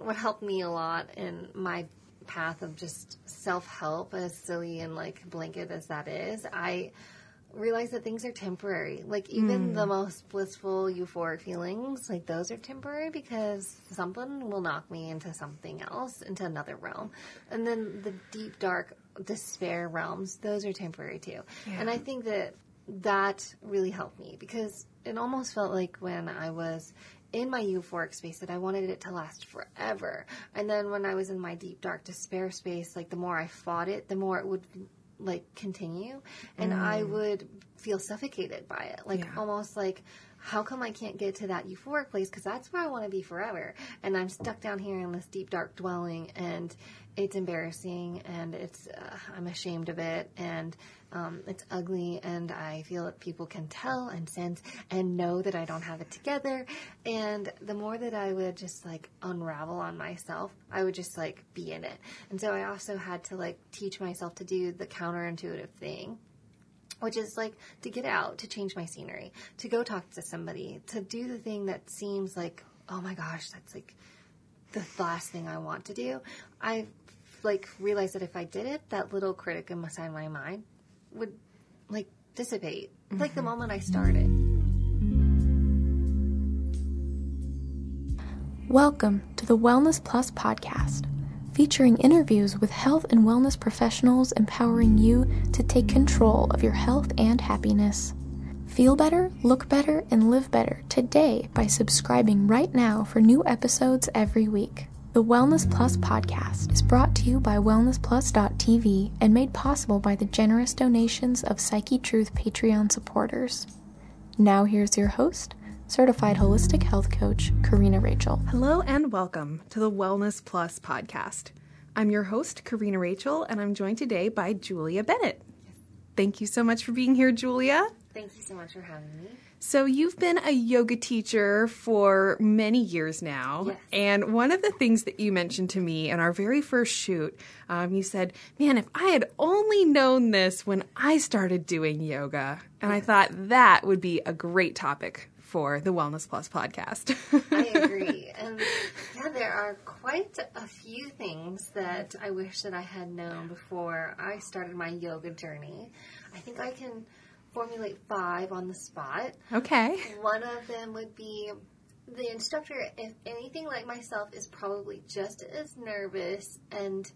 what helped me a lot in my path of just self help, as silly and like blanket as that is, I realize that things are temporary. Like even mm. the most blissful, euphoric feelings, like those are temporary because something will knock me into something else, into another realm. And then the deep, dark despair realms, those are temporary too. Yeah. And I think that that really helped me because it almost felt like when I was in my euphoric space that I wanted it to last forever. And then when I was in my deep dark despair space, like the more I fought it, the more it would like continue and mm. I would feel suffocated by it. Like yeah. almost like how come I can't get to that euphoric place because that's where I want to be forever and I'm stuck down here in this deep dark dwelling and it's embarrassing and it's uh, I'm ashamed of it and um, it's ugly and I feel that people can tell and sense and know that I don't have it together and the more that I would just like unravel on myself I would just like be in it and so I also had to like teach myself to do the counterintuitive thing which is like to get out, to change my scenery, to go talk to somebody, to do the thing that seems like, oh my gosh, that's like the last thing I want to do. I like realized that if I did it, that little critic inside my mind would like dissipate. Mm-hmm. Like the moment I started. Welcome to the Wellness Plus podcast featuring interviews with health and wellness professionals empowering you to take control of your health and happiness. Feel better, look better, and live better today by subscribing right now for new episodes every week. The Wellness Plus podcast is brought to you by WellnessPlus.tv and made possible by the generous donations of Psyche Truth Patreon supporters. Now, here's your host, certified holistic health coach, Karina Rachel. Hello and welcome to the Wellness Plus podcast. I'm your host, Karina Rachel, and I'm joined today by Julia Bennett. Thank you so much for being here, Julia. Thank you so much for having me. So, you've been a yoga teacher for many years now. Yes. And one of the things that you mentioned to me in our very first shoot, um, you said, Man, if I had only known this when I started doing yoga. And I thought that would be a great topic for the Wellness Plus podcast. I agree. And yeah, there are quite a few things that I wish that I had known before I started my yoga journey. I think I can formulate five on the spot. Okay. One of them would be the instructor, if anything like myself, is probably just as nervous and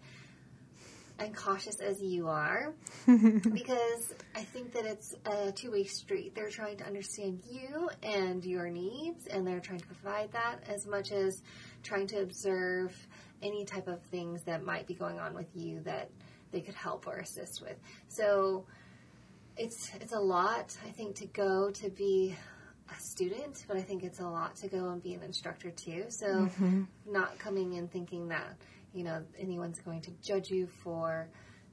and cautious as you are because I think that it's a two way street. They're trying to understand you and your needs, and they're trying to provide that as much as trying to observe any type of things that might be going on with you that they could help or assist with. So it's it's a lot, I think, to go to be a student, but I think it's a lot to go and be an instructor too. So mm-hmm. not coming in thinking that you know anyone's going to judge you for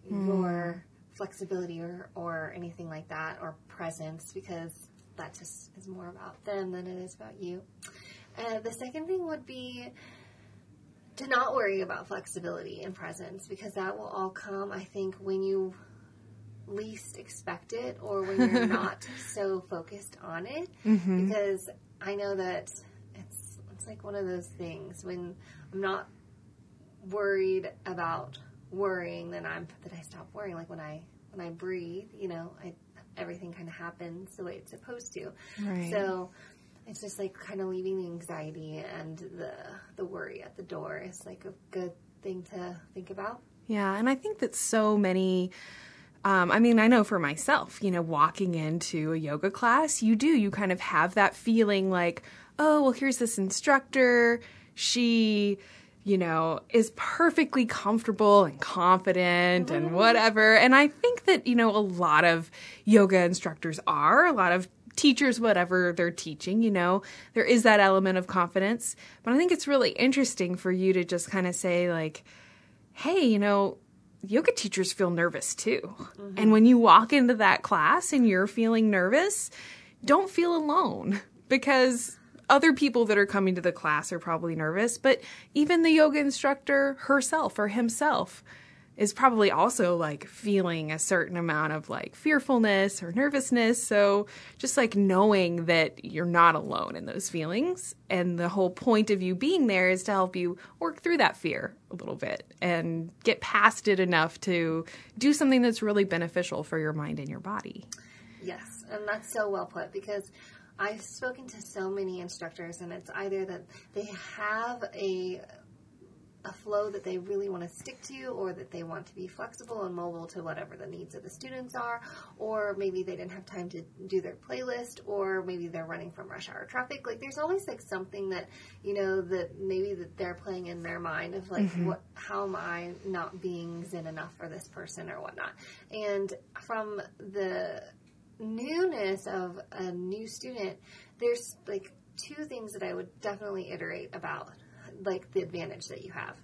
mm. your flexibility or, or anything like that or presence because that just is more about them than it is about you. Uh, the second thing would be to not worry about flexibility and presence because that will all come, I think, when you least expect it or when you're not so focused on it. Mm-hmm. Because I know that it's it's like one of those things when I'm not worried about worrying, then I'm that I stop worrying. Like when I when I breathe, you know, I everything kind of happens the way it's supposed to. Right. So it's just like kind of leaving the anxiety and the the worry at the door is like a good thing to think about. Yeah, and I think that so many um, I mean, I know for myself, you know, walking into a yoga class, you do, you kind of have that feeling like, oh, well, here's this instructor. She, you know, is perfectly comfortable and confident and whatever. And I think that, you know, a lot of yoga instructors are, a lot of teachers, whatever they're teaching, you know, there is that element of confidence. But I think it's really interesting for you to just kind of say, like, hey, you know, yoga teachers feel nervous too. Mm-hmm. And when you walk into that class and you're feeling nervous, don't feel alone because other people that are coming to the class are probably nervous, but even the yoga instructor herself or himself, is probably also like feeling a certain amount of like fearfulness or nervousness. So just like knowing that you're not alone in those feelings. And the whole point of you being there is to help you work through that fear a little bit and get past it enough to do something that's really beneficial for your mind and your body. Yes, and that's so well put because I've spoken to so many instructors, and it's either that they have a a flow that they really want to stick to or that they want to be flexible and mobile to whatever the needs of the students are or maybe they didn't have time to do their playlist or maybe they're running from rush hour traffic. Like there's always like something that you know that maybe that they're playing in their mind of like mm-hmm. what how am i not being zen enough for this person or whatnot? And from the newness of a new student there's like two things that i would definitely iterate about like the advantage that you have.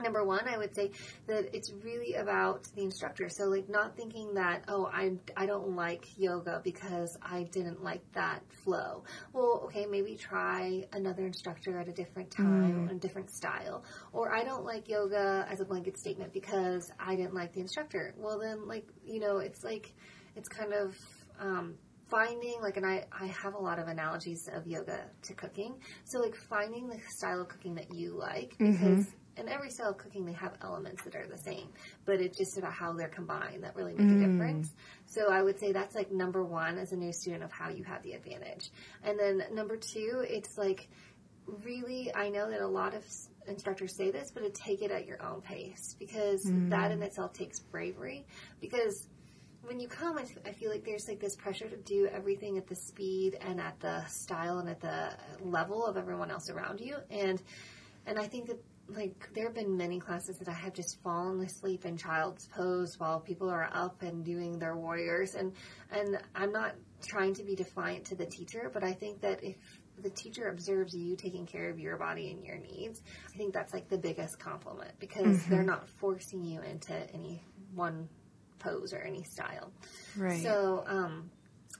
Number one, I would say that it's really about the instructor. So, like, not thinking that, oh, I, I don't like yoga because I didn't like that flow. Well, okay, maybe try another instructor at a different time, mm. a different style. Or I don't like yoga as a blanket statement because I didn't like the instructor. Well, then, like, you know, it's like, it's kind of um, finding like and I, I have a lot of analogies of yoga to cooking so like finding the style of cooking that you like mm-hmm. because mm-hmm. in every style of cooking they have elements that are the same but it's just about how they're combined that really make mm. a difference so i would say that's like number one as a new student of how you have the advantage and then number two it's like really i know that a lot of instructors say this but to take it at your own pace because mm. that in itself takes bravery because when you come, I, feel like there's like this pressure to do everything at the speed and at the style and at the level of everyone else around you. And and I think that like there have been many classes that I have just fallen asleep in child's pose while people are up and doing their warriors. And and I'm not trying to be defiant to the teacher, but I think that if the teacher observes you taking care of your body and your needs, I think that's like the biggest compliment because mm-hmm. they're not forcing you into any one pose or any style. Right. So, um,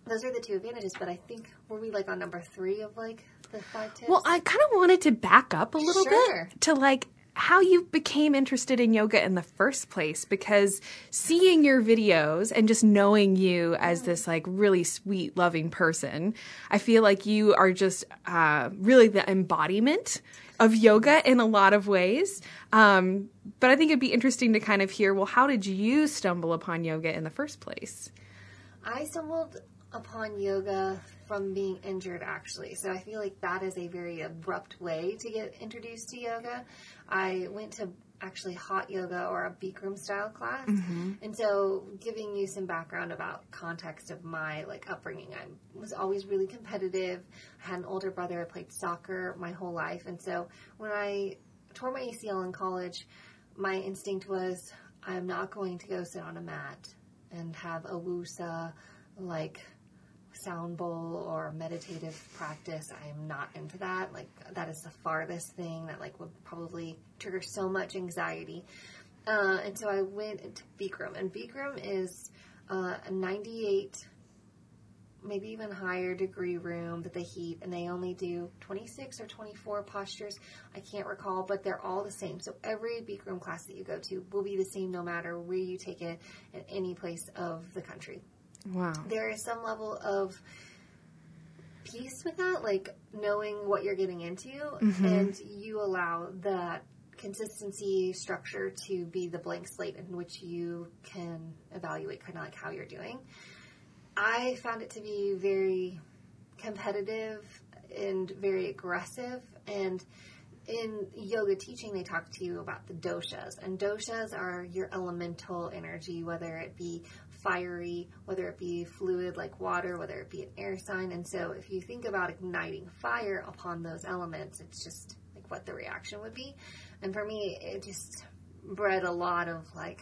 those are the two advantages, but I think were we like on number three of like the five tips? Well, I kind of wanted to back up a little sure. bit to like how you became interested in yoga in the first place because seeing your videos and just knowing you as this like really sweet loving person i feel like you are just uh, really the embodiment of yoga in a lot of ways um, but i think it'd be interesting to kind of hear well how did you stumble upon yoga in the first place i stumbled upon yoga from being injured actually. So I feel like that is a very abrupt way to get introduced to yoga. I went to actually hot yoga or a Bikram style class. Mm-hmm. And so giving you some background about context of my like upbringing, I was always really competitive. I had an older brother, I played soccer my whole life. And so when I tore my ACL in college, my instinct was I'm not going to go sit on a mat and have a wusa like sound bowl or meditative practice. I am not into that. Like that is the farthest thing that like would probably trigger so much anxiety. Uh, and so I went into Bikram, and Bikram is uh, a 98, maybe even higher degree room that they heat, and they only do 26 or 24 postures. I can't recall, but they're all the same. So every Bikram class that you go to will be the same no matter where you take it in any place of the country. Wow. There is some level of peace with that, like knowing what you're getting into, mm-hmm. and you allow that consistency structure to be the blank slate in which you can evaluate kind of like how you're doing. I found it to be very competitive and very aggressive and in yoga teaching, they talk to you about the doshas, and doshas are your elemental energy, whether it be fiery, whether it be fluid like water, whether it be an air sign. And so if you think about igniting fire upon those elements, it's just like what the reaction would be. And for me, it just bred a lot of like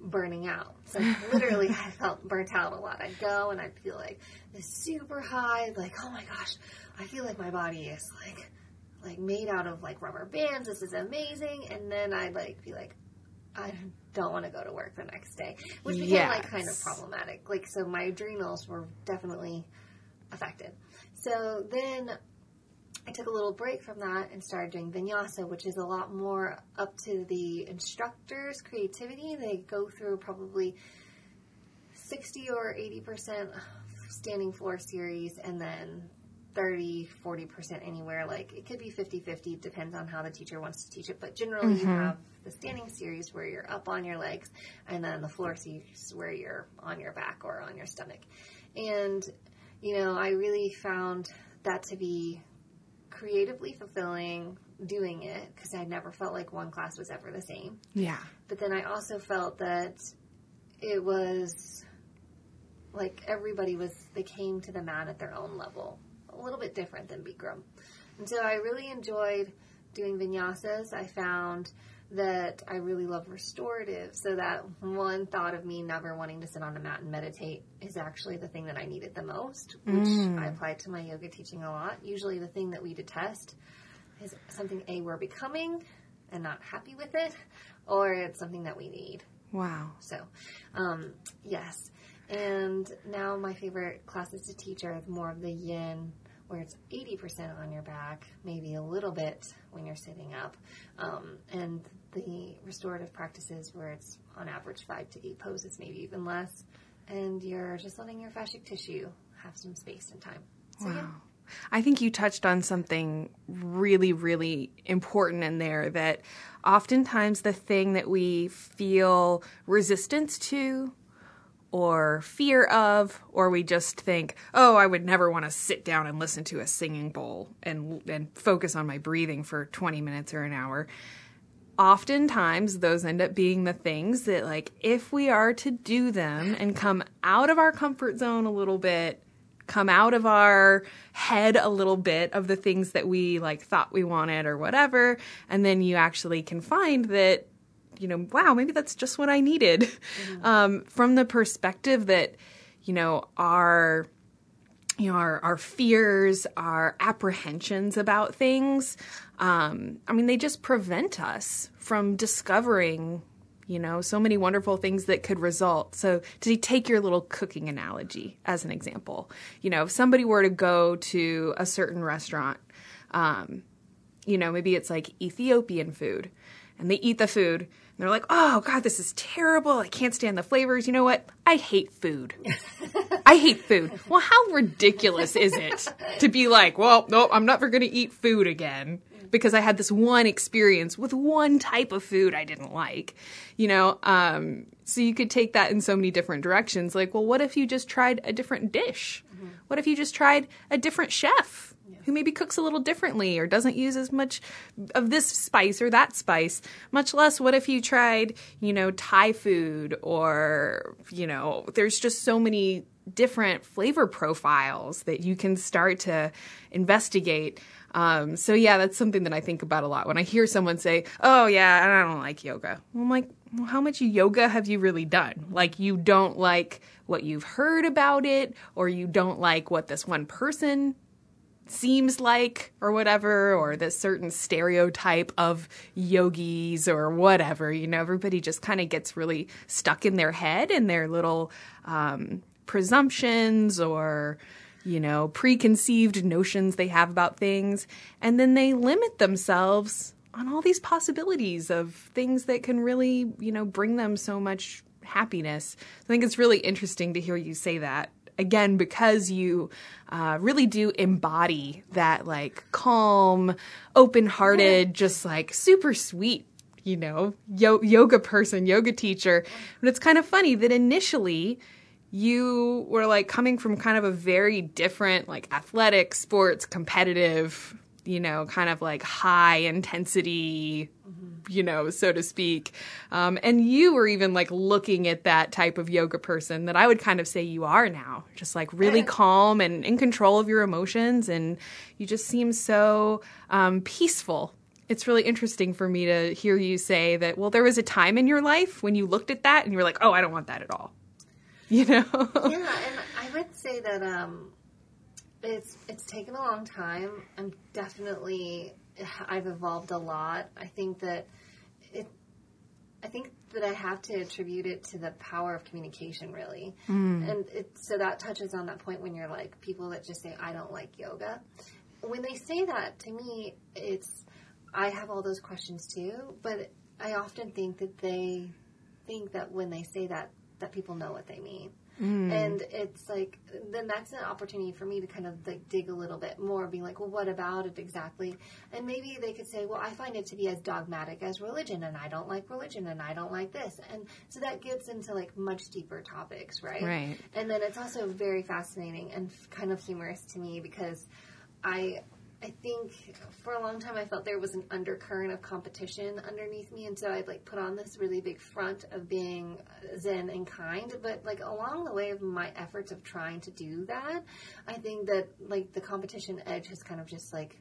burning out. So literally I felt burnt out a lot. I'd go and I'd feel like this super high, like, oh my gosh, I feel like my body is like like made out of like rubber bands. This is amazing. And then I'd like be like, I don't want to go to work the next day, which became yes. like kind of problematic. Like, so my adrenals were definitely affected. So then I took a little break from that and started doing vinyasa, which is a lot more up to the instructor's creativity. They go through probably 60 or 80% standing floor series and then 30, 40% anywhere. Like it could be 50 50, depends on how the teacher wants to teach it. But generally, you mm-hmm. have the standing series where you're up on your legs, and then the floor series where you're on your back or on your stomach. And, you know, I really found that to be creatively fulfilling doing it because I never felt like one class was ever the same. Yeah. But then I also felt that it was like everybody was, they came to the mat at their own level, a little bit different than Bikram. And so I really enjoyed doing vinyasas. I found that I really love restorative, so that one thought of me never wanting to sit on a mat and meditate is actually the thing that I needed the most, which I apply to my yoga teaching a lot. Usually the thing that we detest is something A, we're becoming and not happy with it, or it's something that we need. Wow. So, um, yes. And now my favorite classes to teach are more of the yin, where it's 80% on your back, maybe a little bit when you're sitting up, um, and the restorative practices where it's on average five to eight poses, maybe even less, and you're just letting your fascial tissue have some space and time. So, yeah. Wow. I think you touched on something really, really important in there that oftentimes the thing that we feel resistance to or fear of, or we just think, oh, I would never want to sit down and listen to a singing bowl and, and focus on my breathing for 20 minutes or an hour. Oftentimes, those end up being the things that, like, if we are to do them and come out of our comfort zone a little bit, come out of our head a little bit of the things that we like thought we wanted or whatever and then you actually can find that you know wow maybe that's just what i needed. Um, from the perspective that you know our you know our, our fears our apprehensions about things um, i mean they just prevent us from discovering you know so many wonderful things that could result. So to take your little cooking analogy as an example? You know if somebody were to go to a certain restaurant um, you know maybe it's like ethiopian food and they eat the food they're like oh god this is terrible. I can't stand the flavors. You know what? I hate food. I hate food. Well how ridiculous is it to be like well no i'm never going to eat food again because I had this one experience with one type of food I didn't like, you know. Um, so you could take that in so many different directions. Like, well, what if you just tried a different dish? What if you just tried a different chef who maybe cooks a little differently or doesn't use as much of this spice or that spice? Much less, what if you tried, you know, Thai food or, you know, there's just so many different flavor profiles that you can start to investigate. Um, so yeah, that's something that I think about a lot when I hear someone say, "Oh yeah, I don't like yoga." I'm like, well, how much yoga have you really done? Like you don't like what you've heard about it, or you don't like what this one person seems like, or whatever, or this certain stereotype of yogis or whatever. You know, everybody just kind of gets really stuck in their head and their little um, presumptions or you know, preconceived notions they have about things, and then they limit themselves on all these possibilities of things that can really, you know, bring them so much happiness. I think it's really interesting to hear you say that. Again, because you uh, really do embody that like calm, open hearted, just like super sweet you know, yo- yoga person, yoga teacher. But it's kind of funny that initially you were like coming from kind of a very different, like athletic, sports, competitive, you know, kind of like high intensity, you know, so to speak. Um, and you were even like looking at that type of yoga person that I would kind of say you are now, just like really calm and in control of your emotions. And you just seem so um, peaceful. It's really interesting for me to hear you say that, well, there was a time in your life when you looked at that and you were like, oh, I don't want that at all. You know? yeah, and I would say that um, it's it's taken a long time. I'm definitely I've evolved a lot. I think that it. I think that I have to attribute it to the power of communication, really, mm. and it, so that touches on that point when you're like people that just say I don't like yoga. when they say that to me, it's I have all those questions too, but I often think that they think that when they say that that people know what they mean. Mm. And it's like, then that's an opportunity for me to kind of like dig a little bit more, being like, well, what about it exactly? And maybe they could say, well, I find it to be as dogmatic as religion, and I don't like religion, and I don't like this. And so that gets into like much deeper topics, right? Right. And then it's also very fascinating and kind of humorous to me because I I think for a long time I felt there was an undercurrent of competition underneath me, and so I'd like put on this really big front of being zen and kind. But like along the way of my efforts of trying to do that, I think that like the competition edge has kind of just like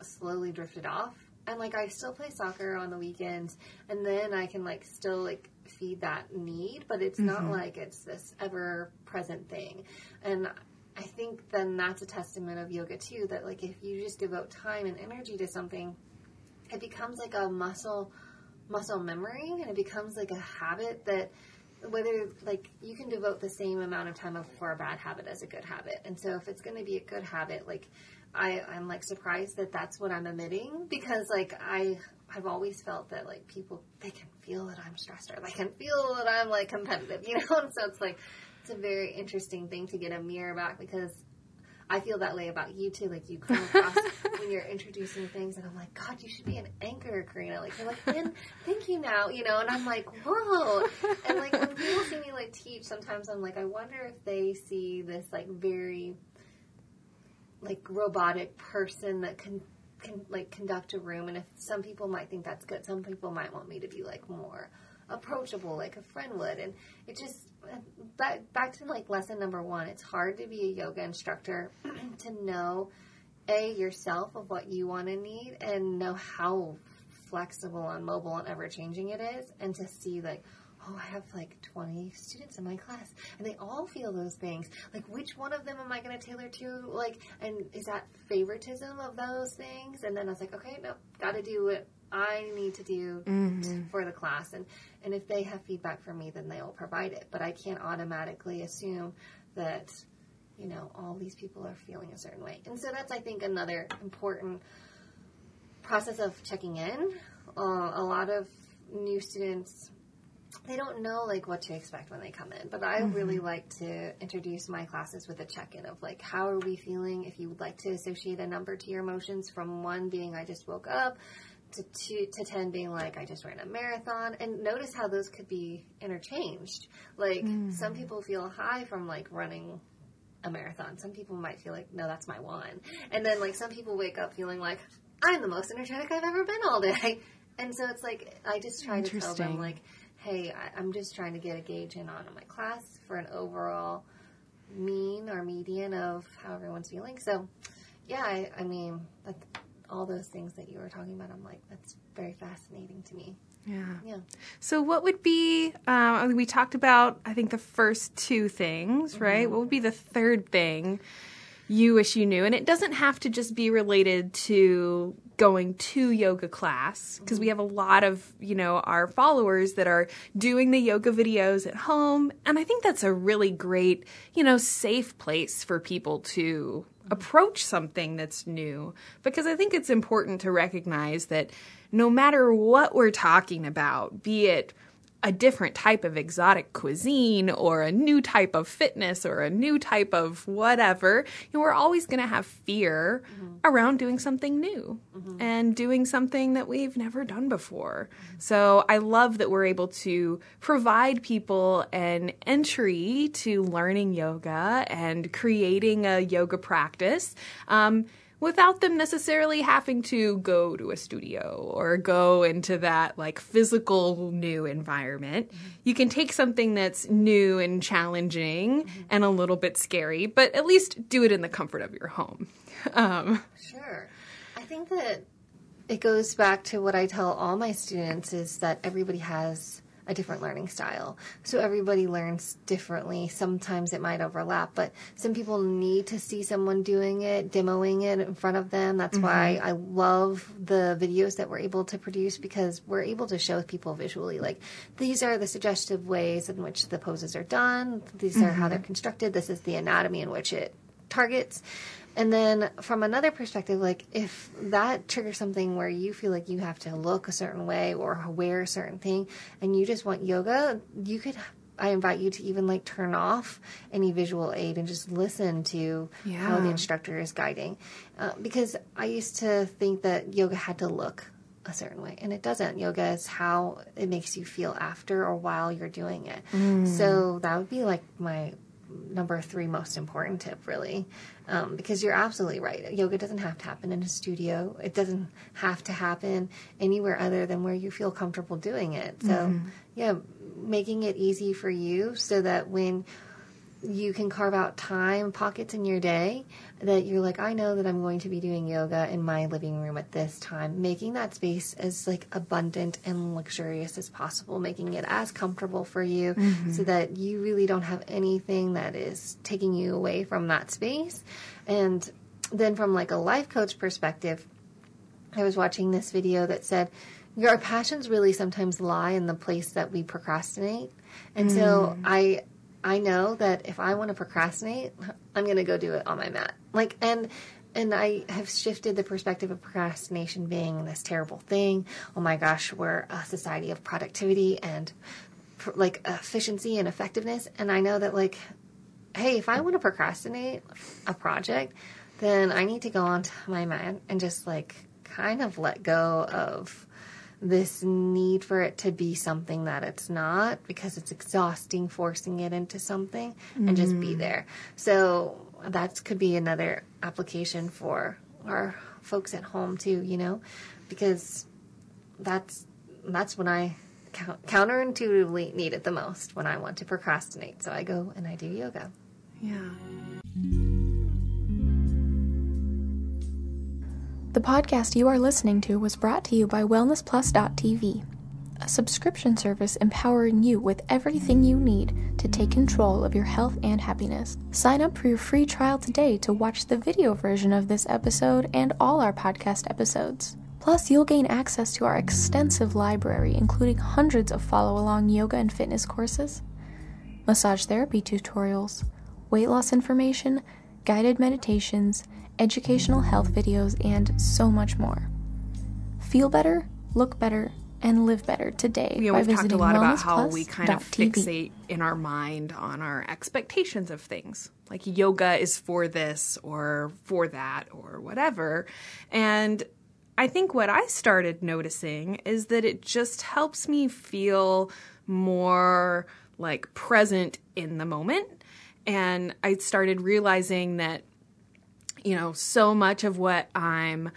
slowly drifted off. And like I still play soccer on the weekends, and then I can like still like feed that need, but it's mm-hmm. not like it's this ever present thing. And I think then that's a testament of yoga too. That like if you just devote time and energy to something, it becomes like a muscle muscle memory, and it becomes like a habit that whether like you can devote the same amount of time for a bad habit as a good habit. And so if it's going to be a good habit, like I I'm like surprised that that's what I'm emitting because like I I've always felt that like people they can feel that I'm stressed or they can feel that I'm like competitive, you know. And so it's like it's a very interesting thing to get a mirror back because I feel that way about you too. Like you come across when you're introducing things, and I'm like, God, you should be an anchor, Karina. Like you're like, thank you now, you know. And I'm like, whoa. And like when people see me like teach, sometimes I'm like, I wonder if they see this like very like robotic person that can can like conduct a room, and if some people might think that's good, some people might want me to be like more approachable like a friend would and it just back, back to like lesson number one it's hard to be a yoga instructor to know a yourself of what you want to need and know how flexible and mobile and ever changing it is and to see like oh i have like 20 students in my class and they all feel those things. Like which one of them am i going to tailor to? Like and is that favoritism of those things? And then i was like okay no got to do it I need to do mm-hmm. for the class. And, and if they have feedback for me, then they will provide it. But I can't automatically assume that, you know, all these people are feeling a certain way. And so that's, I think, another important process of checking in. Uh, a lot of new students they don't know like what to expect when they come in but i mm-hmm. really like to introduce my classes with a check-in of like how are we feeling if you would like to associate a number to your emotions from one being i just woke up to two to ten being like I just ran a marathon, and notice how those could be interchanged. Like mm. some people feel high from like running a marathon. Some people might feel like no, that's my one, and then like some people wake up feeling like I'm the most energetic I've ever been all day. And so it's like I just try to tell them like, hey, I, am just trying to get a gauge in on my class for an overall mean or median of how everyone's feeling. So yeah, I, I mean all those things that you were talking about, I'm like, that's very fascinating to me. Yeah. Yeah. So, what would be? Um, we talked about, I think, the first two things, mm-hmm. right? What would be the third thing you wish you knew? And it doesn't have to just be related to going to yoga class because we mm-hmm. have a lot of you know our followers that are doing the yoga videos at home and i think that's a really great you know safe place for people to approach something that's new because I think it's important to recognize that no matter what we're talking about, be it a different type of exotic cuisine or a new type of fitness or a new type of whatever, you know, we're always going to have fear mm-hmm. around doing something new mm-hmm. and doing something that we've never done before. Mm-hmm. So I love that we're able to provide people an entry to learning yoga and creating a yoga practice. Um, without them necessarily having to go to a studio or go into that like physical new environment. Mm-hmm. You can take something that's new and challenging mm-hmm. and a little bit scary, but at least do it in the comfort of your home. Um, sure. I think that it goes back to what I tell all my students is that everybody has a different learning style. So everybody learns differently. Sometimes it might overlap, but some people need to see someone doing it, demoing it in front of them. That's mm-hmm. why I love the videos that we're able to produce because we're able to show people visually like these are the suggestive ways in which the poses are done. These mm-hmm. are how they're mm-hmm. constructed. This is the anatomy in which it targets And then from another perspective, like if that triggers something where you feel like you have to look a certain way or wear a certain thing and you just want yoga, you could I invite you to even like turn off any visual aid and just listen to yeah. how the instructor is guiding. Uh, because I used to think that yoga had to look a certain way, and it doesn't. Yoga is how it makes you feel after or while you're doing it. Mm. So that would be like my number three most important tip, really, um, because you're absolutely right. Yoga doesn't have to happen in a studio. It doesn't have to happen anywhere other than where you feel comfortable doing it. So, mm-hmm. yeah, making it easy for you so that when you can carve out time pockets in your day that you're like i know that i'm going to be doing yoga in my living room at this time making that space as like abundant and luxurious as possible making it as comfortable for you mm-hmm. so that you really don't have anything that is taking you away from that space and then from like a life coach perspective i was watching this video that said our passions really sometimes lie in the place that we procrastinate. And mm. so I I know that if I want to procrastinate, I'm going to go do it on my mat. Like and and I have shifted the perspective of procrastination being this terrible thing. Oh my gosh, we're a society of productivity and like efficiency and effectiveness and I know that like hey, if I want to procrastinate a project, then I need to go onto my mat and just like kind of let go of this need for it to be something that it's not because it's exhausting forcing it into something mm-hmm. and just be mm-hmm. there. So that could be another application for our folks at home too, you know, because that's that's when I counterintuitively need it the most when I want to procrastinate. So I go and I do yoga. Yeah. The podcast you are listening to was brought to you by WellnessPlus.tv, a subscription service empowering you with everything you need to take control of your health and happiness. Sign up for your free trial today to watch the video version of this episode and all our podcast episodes. Plus, you'll gain access to our extensive library, including hundreds of follow along yoga and fitness courses, massage therapy tutorials, weight loss information, guided meditations, educational health videos, and so much more. Feel better, look better, and live better today. Yeah, we've talked a lot about how we kind of fixate in our mind on our expectations of things. Like yoga is for this or for that or whatever. And I think what I started noticing is that it just helps me feel more like present in the moment. And I started realizing that you know, so much of what I'm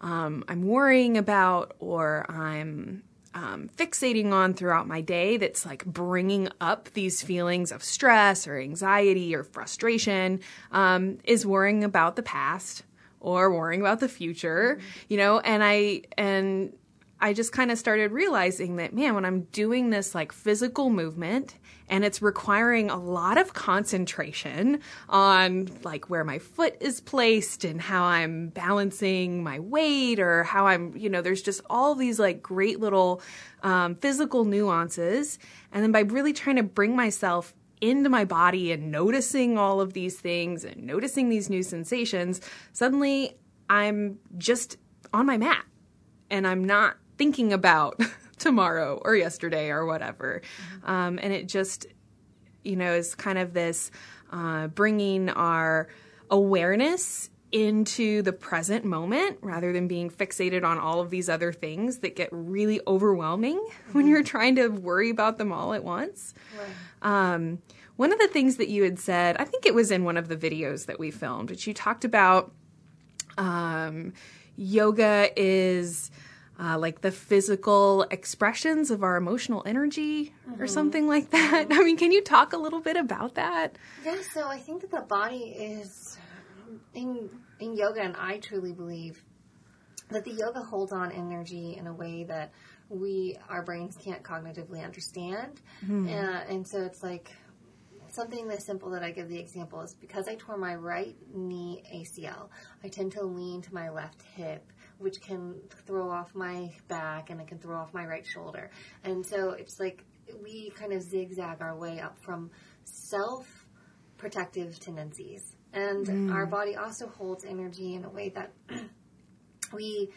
um, I'm worrying about or I'm um, fixating on throughout my day that's like bringing up these feelings of stress or anxiety or frustration um, is worrying about the past or worrying about the future, you know, and I and I just kind of started realizing that man, when I'm doing this like physical movement and it's requiring a lot of concentration on like where my foot is placed and how I'm balancing my weight or how I'm, you know, there's just all these like great little um, physical nuances. And then by really trying to bring myself into my body and noticing all of these things and noticing these new sensations, suddenly I'm just on my mat and I'm not thinking about tomorrow or yesterday or whatever. Um, and it just, you know, is kind of this uh, bringing our awareness into the present moment rather than being fixated on all of these other things that get really overwhelming mm-hmm. when you're trying to worry about them all at once. Right. Um, one of the things that you had said, I think it was in one of the videos that we filmed, but you talked about um, yoga is uh, like the physical expressions of our emotional energy mm-hmm. or something like that. I mean, can you talk a little bit about that? Yeah, so I think that the body is in in yoga, and I truly believe that the yoga holds on energy in a way that we our brains can't cognitively understand, mm-hmm. uh, and so it's like something that's simple that I give the example is because I tore my right knee ACL, I tend to lean to my left hip which can throw off my back and it can throw off my right shoulder. And so it's like we kind of zigzag our way up from self protective tendencies And mm. our body also holds energy in a way that we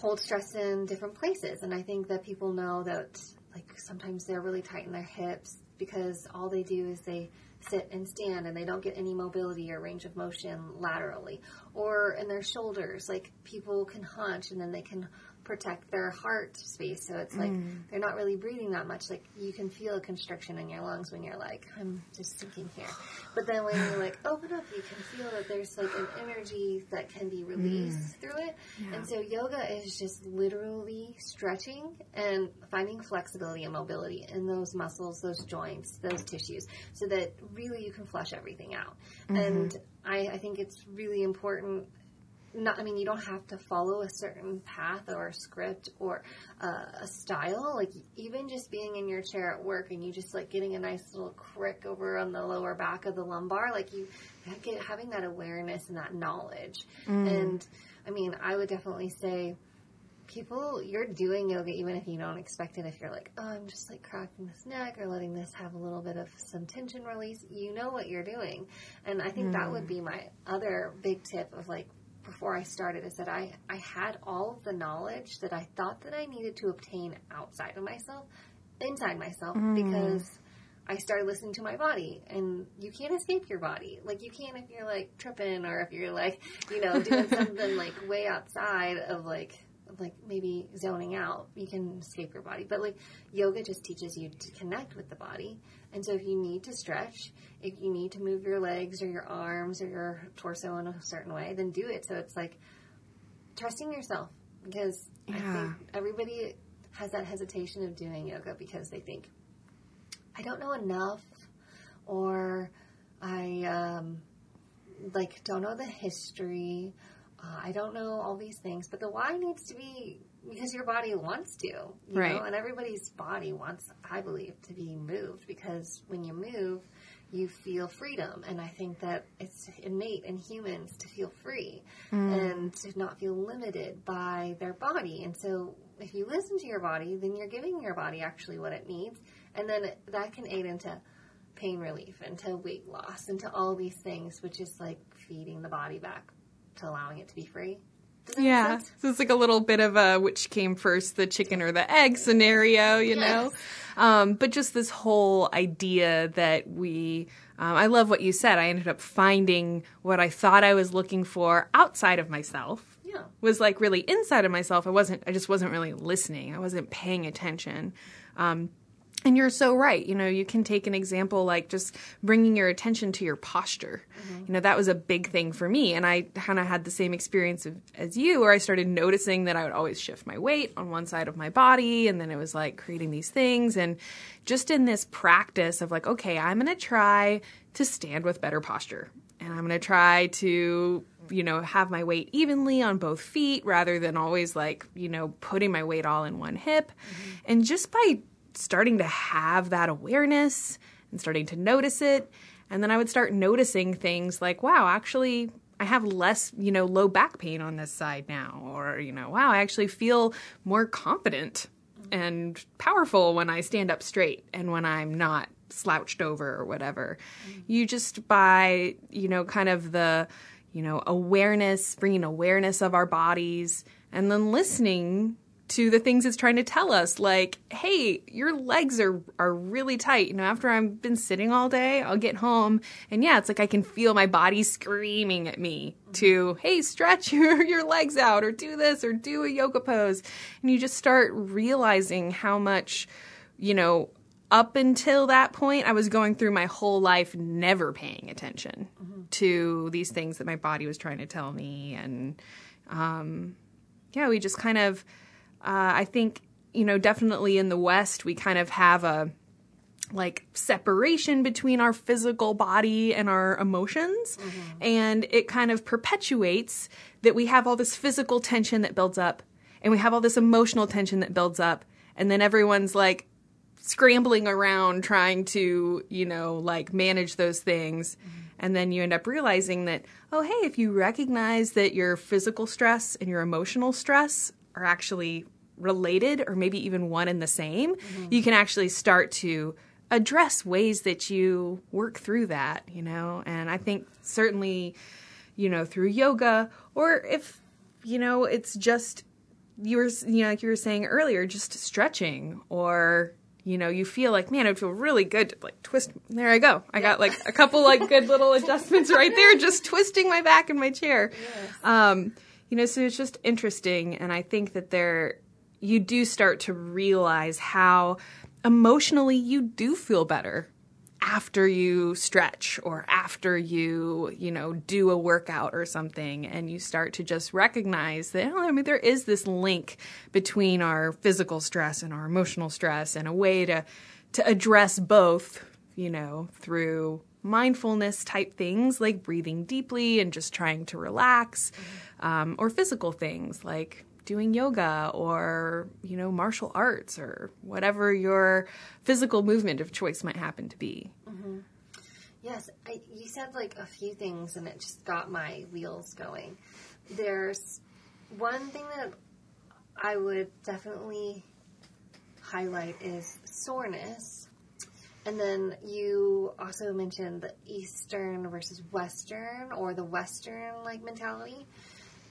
hold stress in different places. And I think that people know that, like, sometimes they're really tight in their hips because all they do is they sit and stand and they don't get any mobility or range of motion laterally. Or in their shoulders, like, people can hunch and then they can protect their heart space. So it's like mm. they're not really breathing that much. Like you can feel a constriction in your lungs when you're like, I'm just sinking here. But then when you like open up, you can feel that there's like an energy that can be released mm. through it. And so yoga is just literally stretching and finding flexibility and mobility in those muscles, those joints, those tissues, so that really you can flush everything out. Mm-hmm. And I, I think it's really important not i mean you don't have to follow a certain path or a script or uh, a style. Like even just being in your chair at work and you just like getting a nice little crick over on the lower back of the lumbar like you get having that awareness and that knowledge. And i mean i would definitely say people you're doing yoga even if you don't expect it. If you're like oh i'm just like cracking this neck or letting this have a little bit of some tension release you know what you're doing. And i think that would be my other big tip of like before I started is that I, I had all of the knowledge that I thought that I needed to obtain outside of myself, inside myself, mm. because I started listening to my body. And you can't escape your body. Like, you can if you're like tripping or if you're like, you know, doing something like way outside of like, like maybe zoning out, you can escape your body. But like yoga just teaches you to connect with the body. And so if you need to stretch, if you need to move your legs or your arms or your torso in a certain way, then do it. So it's like trusting yourself because I think everybody has that hesitation of doing yoga because they think, I don't know enough or I um, like don't know the history. Uh, I don't know all these things, but the why needs to be because your body wants to, you Right. know, and everybody's body wants, I believe, to be moved because when you move, you feel freedom, and I think that it's innate in humans to feel free and to not feel limited by their body. And so, if you listen to your body, then you're giving your body actually what it needs, and then that can aid into pain relief, into weight loss, into all these things, which is like feeding the body back to allowing it to be free. Yeah. So it's like a little bit of a which came first, the chicken or the egg scenario, you know? Um, but just this whole idea that we, um, I love what you said. I ended up finding what I thought I was looking for outside of myself. Yeah. Was like really inside of myself. I wasn't, I just wasn't really listening. I wasn't paying attention. Um, and you're so right. You know, you can take an example like just bringing your attention to your posture. Mm-hmm. You know, that was a big thing for me. And I kind of had the same experience of, as you, where I started noticing that I would always shift my weight on one side of my body. And then it was like creating these things. And just in this practice of like, okay, I'm going to try to stand with better posture. And I'm going to try to, you know, have my weight evenly on both feet rather than always like, you know, putting my weight all in one hip. Mm-hmm. And just by starting to have that awareness and starting to notice it. And then I would start noticing things like, wow, actually, I have less, you know, low back pain on this side now. Or, you know, wow, I actually feel more confident and powerful when I stand up straight and when I'm not slouched over or whatever. You just by, you know, kind of the, you know, awareness, bringing awareness of our bodies and then listening to the things it's trying to tell us like hey your legs are are really tight. You know after i've been sitting all day i'll get home and yeah it's like i can feel my body screaming at me to hey stretch your your legs out or do this or do a yoga pose. And you just start realizing how much you know up until that point i was going through my whole life never paying attention to these things that my body was trying to tell me. And um yeah we just kind of uh, I think, you know, definitely in the West, we kind of have a like separation between our physical body and our emotions. And it kind of perpetuates that we have all this physical tension that builds up and we have all this emotional tension that builds up. And then everyone's like scrambling around trying to, you know, like manage those things. And then you end up realizing that, oh, hey, if you recognize that your physical stress and your emotional stress are actually related or maybe even one and the same, you can actually start to address ways that you work through that, you know. And I think certainly, you know, through yoga, or if you know, it's just you were you know like you were saying earlier, just stretching or you know, you feel like, man, it would feel really good to like twist. There I go. I got like a couple like good little adjustments right there, just twisting my back in my chair. Yes. Um, you know, so it's just interesting, and I think that there, you do start to realize how emotionally you do feel better after you stretch or after you, you know, do a workout or something. And you start to just recognize that, oh, I mean, there is this link between our physical stress and our emotional stress and a way to, to address both, you know, through mindfulness type things like breathing deeply and just trying to relax, um, or physical things like doing yoga or you know martial arts or whatever your physical movement of choice might happen to be mm-hmm. Yes, I, you said like a few things, and it just got my wheels going. There's one thing that I would definitely highlight is soreness. And then you also mentioned the Eastern versus Western or the Western like mentality.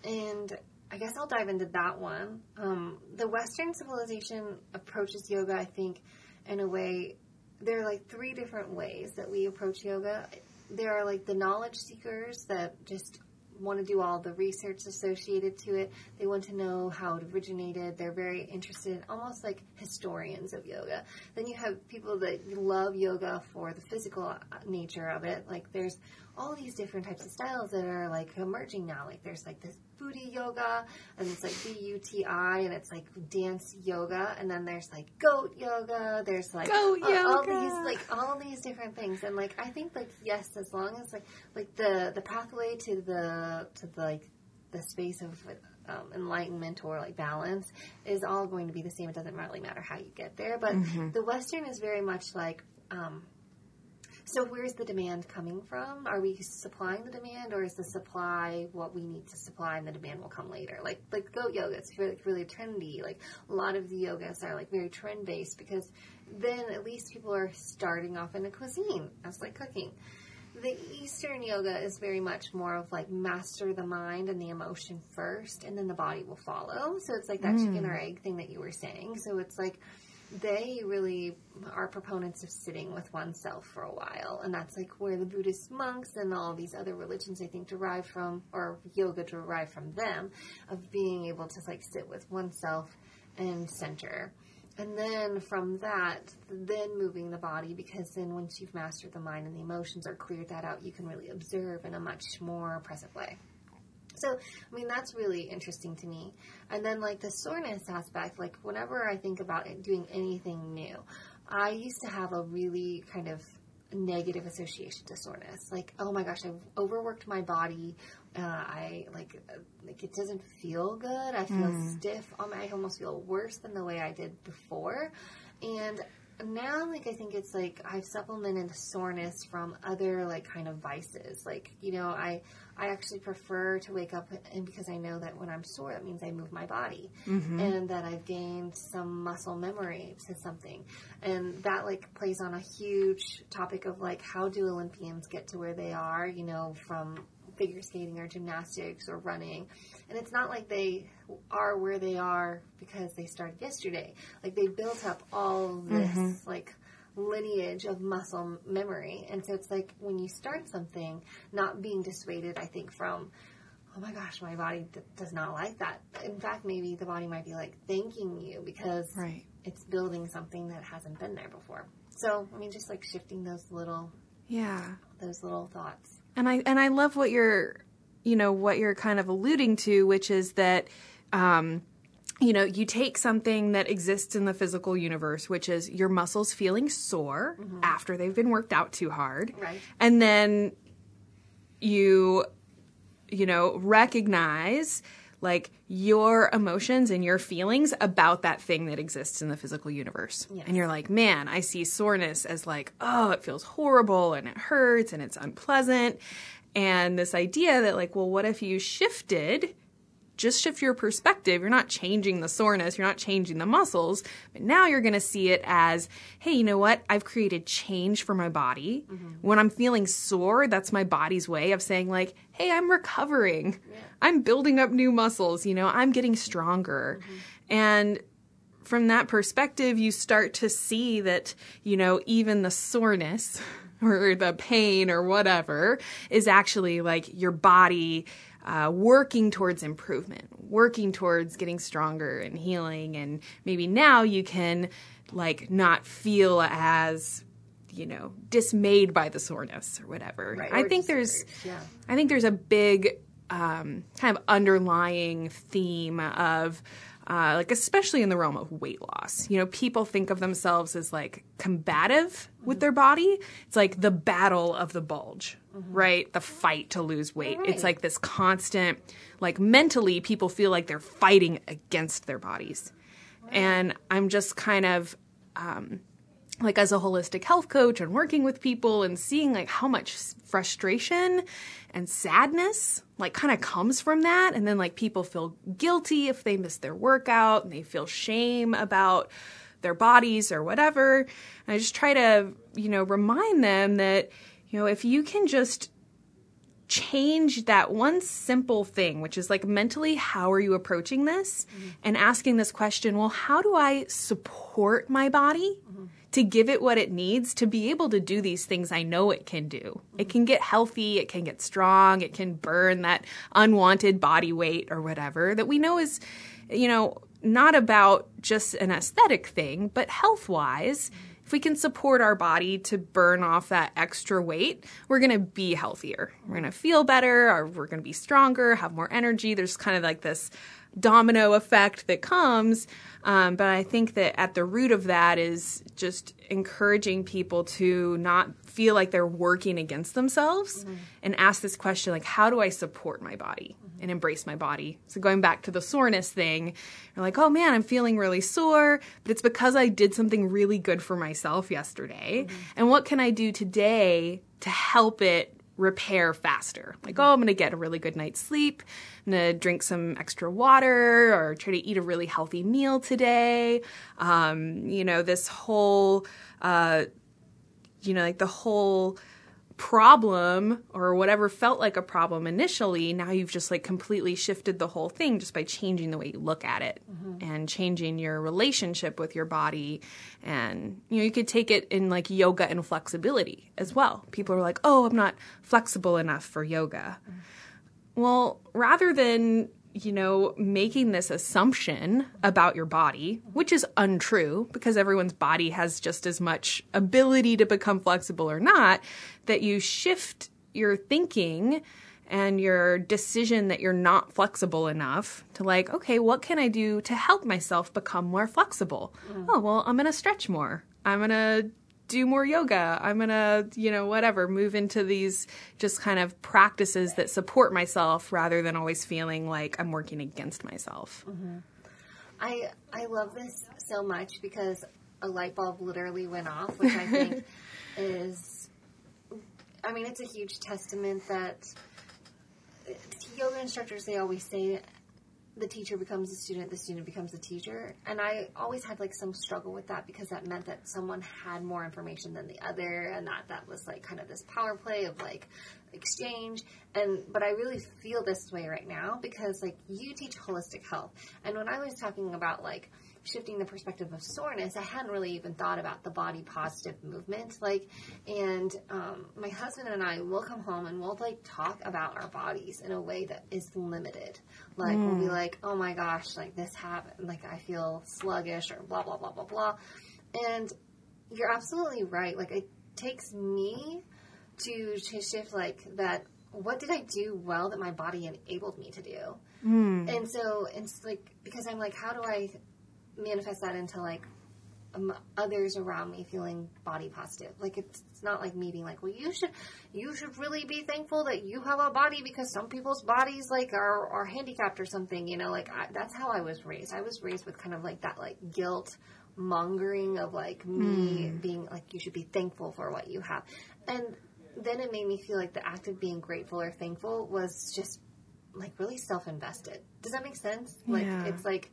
And I guess I'll dive into that one. Um, the Western civilization approaches yoga, I think, in a way there are like three different ways that we approach yoga. There are like the knowledge seekers that just want to do all the research associated to it. They want to know how it originated. They're very interested, almost like historians of yoga. Then you have people that love yoga for the physical nature of it. Like there's all these different types of styles that are like emerging now. Like there's like this Buti yoga, and it's like B U T I, and it's like dance yoga, and then there's like goat yoga. There's like Goat all, all these like all these different things, and like I think like yes, as long as like like the the pathway to the to the like the space of um, enlightenment or like balance is all going to be the same. It doesn't really matter how you get there, but the Western is very much like. Um, so where's the demand coming from? Are we supplying the demand, or is the supply what we need to supply, and the demand will come later? Like like goat yoga, it's really, really trendy. Like a lot of the yogas are like very trend based because then at least people are starting off in a cuisine. That's like cooking. The Eastern yoga is very much more of like master the mind and the emotion first, and then the body will follow. So it's like that chicken mm. or egg thing that you were saying. So it's like they really are proponents of sitting with oneself for a while. And that's like where the buddhist monks and all these other religions i think derive from or yoga derive from them of being able to like sit with oneself and center. And then from that then moving the body because then once you've mastered the mind and the emotions or cleared that out you can really observe in a much more present way so, I mean, that's really interesting to me. And then, like, the soreness aspect, like, whenever I think about it, doing anything new, I used to have a really kind of negative association to soreness. Like, oh my gosh, I've overworked my body. Uh, I, like, like, it doesn't feel good. I feel stiff. Um, I almost feel worse than the way I did before. And now like i think it's like i've supplemented soreness from other like kind of vices. Like you know i i actually prefer to wake up and because i know that when i'm sore that means i move my body. Mm-hmm. And that i've gained some muscle memory to something. And that like plays on a huge topic of like how do olympians get to where they are you know from figure skating or gymnastics or running and it's not like they are where they are because they started yesterday. Like they built up all this mm-hmm. like lineage of muscle memory. And so it's like when you start something, not being dissuaded, I think, from, oh my gosh, my body d- does not like that. In fact, maybe the body might be like thanking you because Right. it's building something that hasn't been there before. So, I mean, just like shifting those little, yeah those little thoughts. and i and i love what you're you know what you're kind of alluding to which is that um you know you take something that exists in the physical universe which is your muscles feeling sore after they've been worked out too hard Right. and then you you know recognize like your emotions and your feelings about that thing that exists in the physical universe Yes. and you're like man i see soreness as like oh it feels horrible and it hurts and it's unpleasant and this idea that like well what if you shifted just shift your perspective. You're not changing the soreness, you're not changing the muscles, but now you're going to see it as, hey, you know what? I've created change for my body. Mm-hmm. When I'm feeling sore, that's my body's way of saying, like, hey, I'm recovering. Yeah. I'm building up new muscles, you know, I'm getting stronger. Mm-hmm. And from that perspective, you start to see that, you know, even the soreness or the pain or whatever is actually like your body uh, working towards improvement, working towards getting stronger and healing. And maybe now you can like not feel as you know dismayed by the soreness or whatever. Right, I think there's yeah. I think there's a big um, kind of underlying theme of uh, like especially in the realm of weight loss. You know, people think of themselves as like combative with their body. It's like the battle of the bulge, mm-hmm. right? The fight to lose weight. Right. It's like this constant, like mentally, people feel like they're fighting against their bodies. Right. And I'm just kind of, um, like as a holistic health coach and working with people and seeing like how much frustration and sadness like kind of comes from that and then like people feel guilty if they miss their workout and they feel shame about their bodies or whatever and i just try to you know remind them that you know if you can just change that one simple thing, which is like mentally, how are you approaching this? Mm-hmm. And asking this question, well, how do I support my body? Mm-hmm to give it what it needs to be able to do these things I know it can do. It can get healthy, it can get strong, it can burn that unwanted body weight or whatever that we know is, you know, not about just an aesthetic thing, but health wise. If we can support our body to burn off that extra weight, we're to be healthier. We're to feel better, or we're to be stronger, have more energy. There's kind of like this domino effect that comes. Um, but I think that at the root of that is just encouraging people to not feel like they're working against themselves mm-hmm. and ask this question like, how do I support my body mm-hmm. and embrace my body? So going back to the soreness thing, you're like, oh man, I'm feeling really sore, but it's because I did something really good for myself yesterday. Mm-hmm. And what can I do today to help it repair faster. Like, oh, I'm going to get a really good night's sleep. I'm going to drink some extra water or try to eat a really healthy meal today. Um, you know, this whole, uh, you know, like the whole problem or whatever felt like a problem initially, now you've just like completely shifted the whole thing just by changing the way you look at it mm-hmm. and changing your relationship with your body. And, you know, you could take it in like yoga and flexibility as well. People are like, oh, I'm not flexible enough for yoga. Mm-hmm. Well, rather than you know, making this assumption about your body, which is untrue because everyone's body has just as much ability to become flexible or not, that you shift your thinking and your decision that you're not flexible enough to like, okay, what can I do to help myself become more flexible? Oh, well, I'm going to stretch more. I'm going to do more yoga. I'm going to, you know, whatever, move into these just kind of practices that support myself rather than always feeling like I'm working against myself. Mm-hmm. I I love this so much because a light bulb literally went off, which I think is I mean, it's a huge testament that yoga instructors they always say the teacher becomes the student, the student becomes the teacher. And I always had like some struggle with that because that meant that someone had more information than the other and that that was like kind of this power play of like exchange. And but I really feel this way right now because like you teach holistic health. And when I was talking about like shifting the perspective of soreness, I hadn't really even thought about the body positive movement. Like, and um, my husband and I will come home and we'll like talk about our bodies in a way that is limited. Like, mm. we'll be mm. like, oh my gosh, like this happened, like I feel sluggish or blah, blah, blah, blah, blah. And you're absolutely right. Like, it takes me to, to shift like that what did I do well that my body enabled me to do? Mm. And so it's like because I'm like, how do I manifest that into like um, others around me feeling body positive. Like it's, it's not like me being like, well, you should, you should really be thankful that you have a body because some people's bodies like are, are handicapped or something, you know, like I, that's how I was raised. I was raised with kind of like that like guilt mongering of like me mm. being like, you should be thankful for what you have. And then it made me feel like the act of being grateful or thankful was just like really self-invested. Does that make sense? Like Yeah. it's like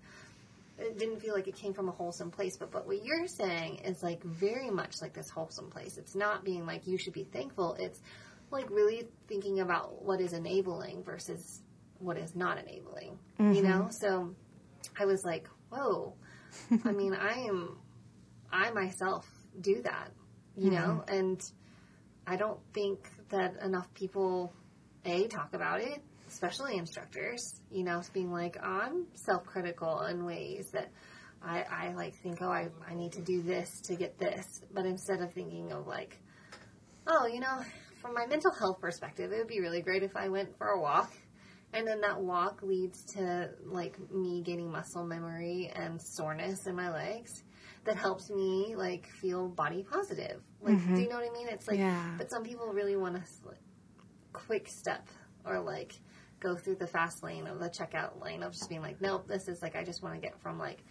it didn't feel like it came from a wholesome place, but but what you're saying is like very much like this wholesome place. It's not being like you should be thankful. It's like really thinking about what is enabling versus what is not enabling. You mm-hmm. know? So I was like, whoa. I mean, I am I myself do that, you know, mm-hmm. and I don't think that enough people a talk about it, especially instructors. You know, being like I'm self-critical in ways that I, I like think, oh, I, I need to do this to get this, but instead of thinking of like, oh, you know, from my mental health perspective, it would be really great if I went for a walk. And then that walk leads to like me gaining muscle memory and soreness in my legs that helps me like feel body positive. Like, do mm-hmm. you know what I mean? It's like, Yeah. but some people really want to like, quick step or like go through the fast lane of the checkout lane of just being like, nope, this is like, I just want to get from like,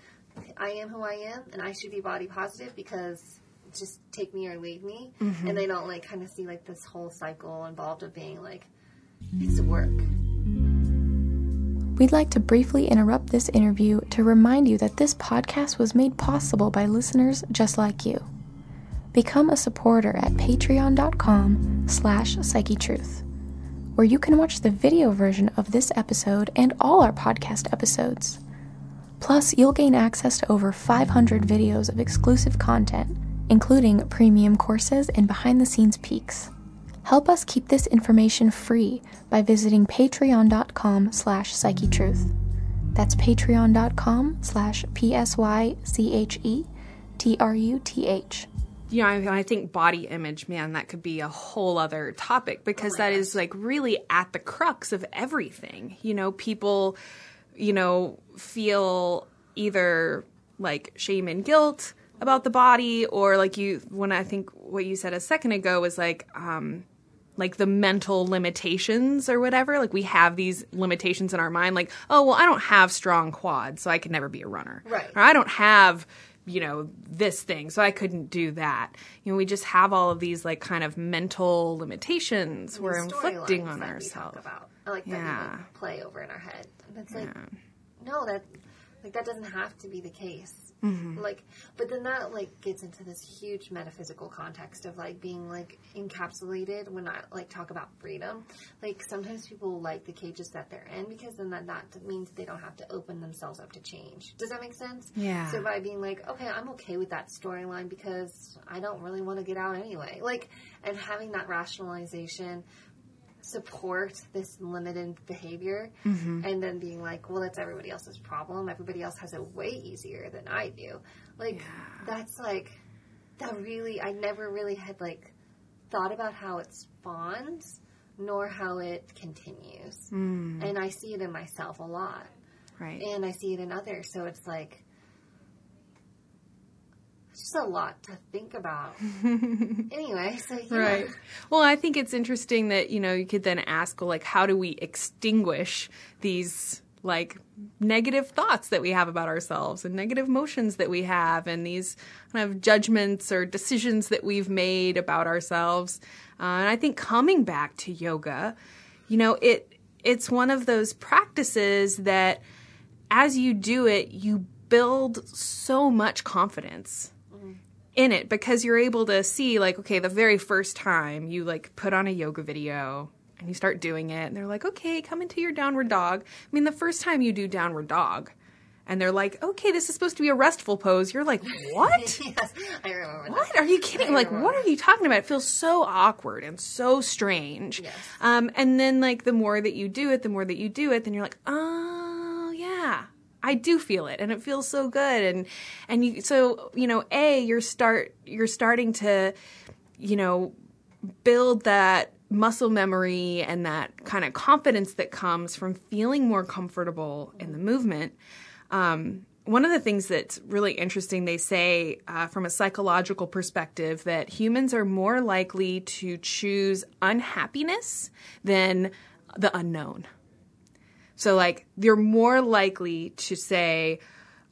I am who I am and I should be body positive because just take me or leave me. Mm-hmm. And they don't like kind of see like this whole cycle involved of being like, it's work. We'd like to briefly interrupt this interview to remind you that this podcast was made possible by listeners just like you. Become a supporter at patreon.com slash psychetruth, where you can watch the video version of this episode and all our podcast episodes. Plus, you'll gain access to over 500 videos of exclusive content, including premium courses and behind-the-scenes peeks. Help us keep this information free by visiting patreon.com slash psychetruth. That's patreon.com slash P-S-Y-C-H-E-T-R-U-T-H. You know, I, I think body image, man, that could be a whole other topic because that is like really at the crux of everything. You know, people, you know, feel either like shame and guilt about the body or like you, when I think what you said a second ago was like, um, like the mental limitations or whatever. Like we have these limitations in our mind, like, oh, well, I don't have strong quads, so I could never be a runner. Right. Or I don't have, you know, this thing, so I couldn't do that. You know, we just have all of these like kind of mental limitations we're inflicting on ourselves. about, like that we Yeah. play over in our head. And it's like, no, that like that doesn't have to be the case. Mm-hmm. Like, but then that like gets into this huge metaphysical context of like being like encapsulated when I like talk about freedom. Like sometimes people like the cages that they're in because then that, that means they don't have to open themselves up to change. Does that make sense? Yeah. So by being like, okay, I'm okay with that storyline because I don't really want to get out anyway. Like, and having that rationalization support this limited behavior mm-hmm. and then being like, well, that's everybody else's problem. Everybody else has it way easier than I do. Like, that's like, that really, I never really had like thought about how it spawns nor how it continues. Mm. And I see it in myself a lot Right. and I see it in others. So it's like just a lot to think about. anyway, so yeah. Right. Well, I think it's interesting that, you know, you could then ask, well, like, how do we extinguish these, like, negative thoughts that we have about ourselves and negative emotions that we have and these kind of judgments or decisions that we've made about ourselves? Uh, and I think coming back to yoga, you know, it it's one of those practices that as you do it, you build so much confidence in it because you're able to see like okay the very first time you like put on a yoga video and you start doing it and they're like okay come into your downward dog. I mean the first time you do downward dog and they're like okay this is supposed to be a restful pose you're like what? Yes, I remember what? That. are you kidding? Like what are you talking about? It feels so awkward and so strange. Yes. um, and then like the more that you do it the more that you do it then you're like oh yeah I do feel it and it feels so good and and you so you know a you're start you're starting to you know build that muscle memory and that kind of confidence that comes from feeling more comfortable in the movement um, one of the things that's really interesting, they say uh, from a psychological perspective that humans are more likely to choose unhappiness than the unknown. So, like, you're more likely to say,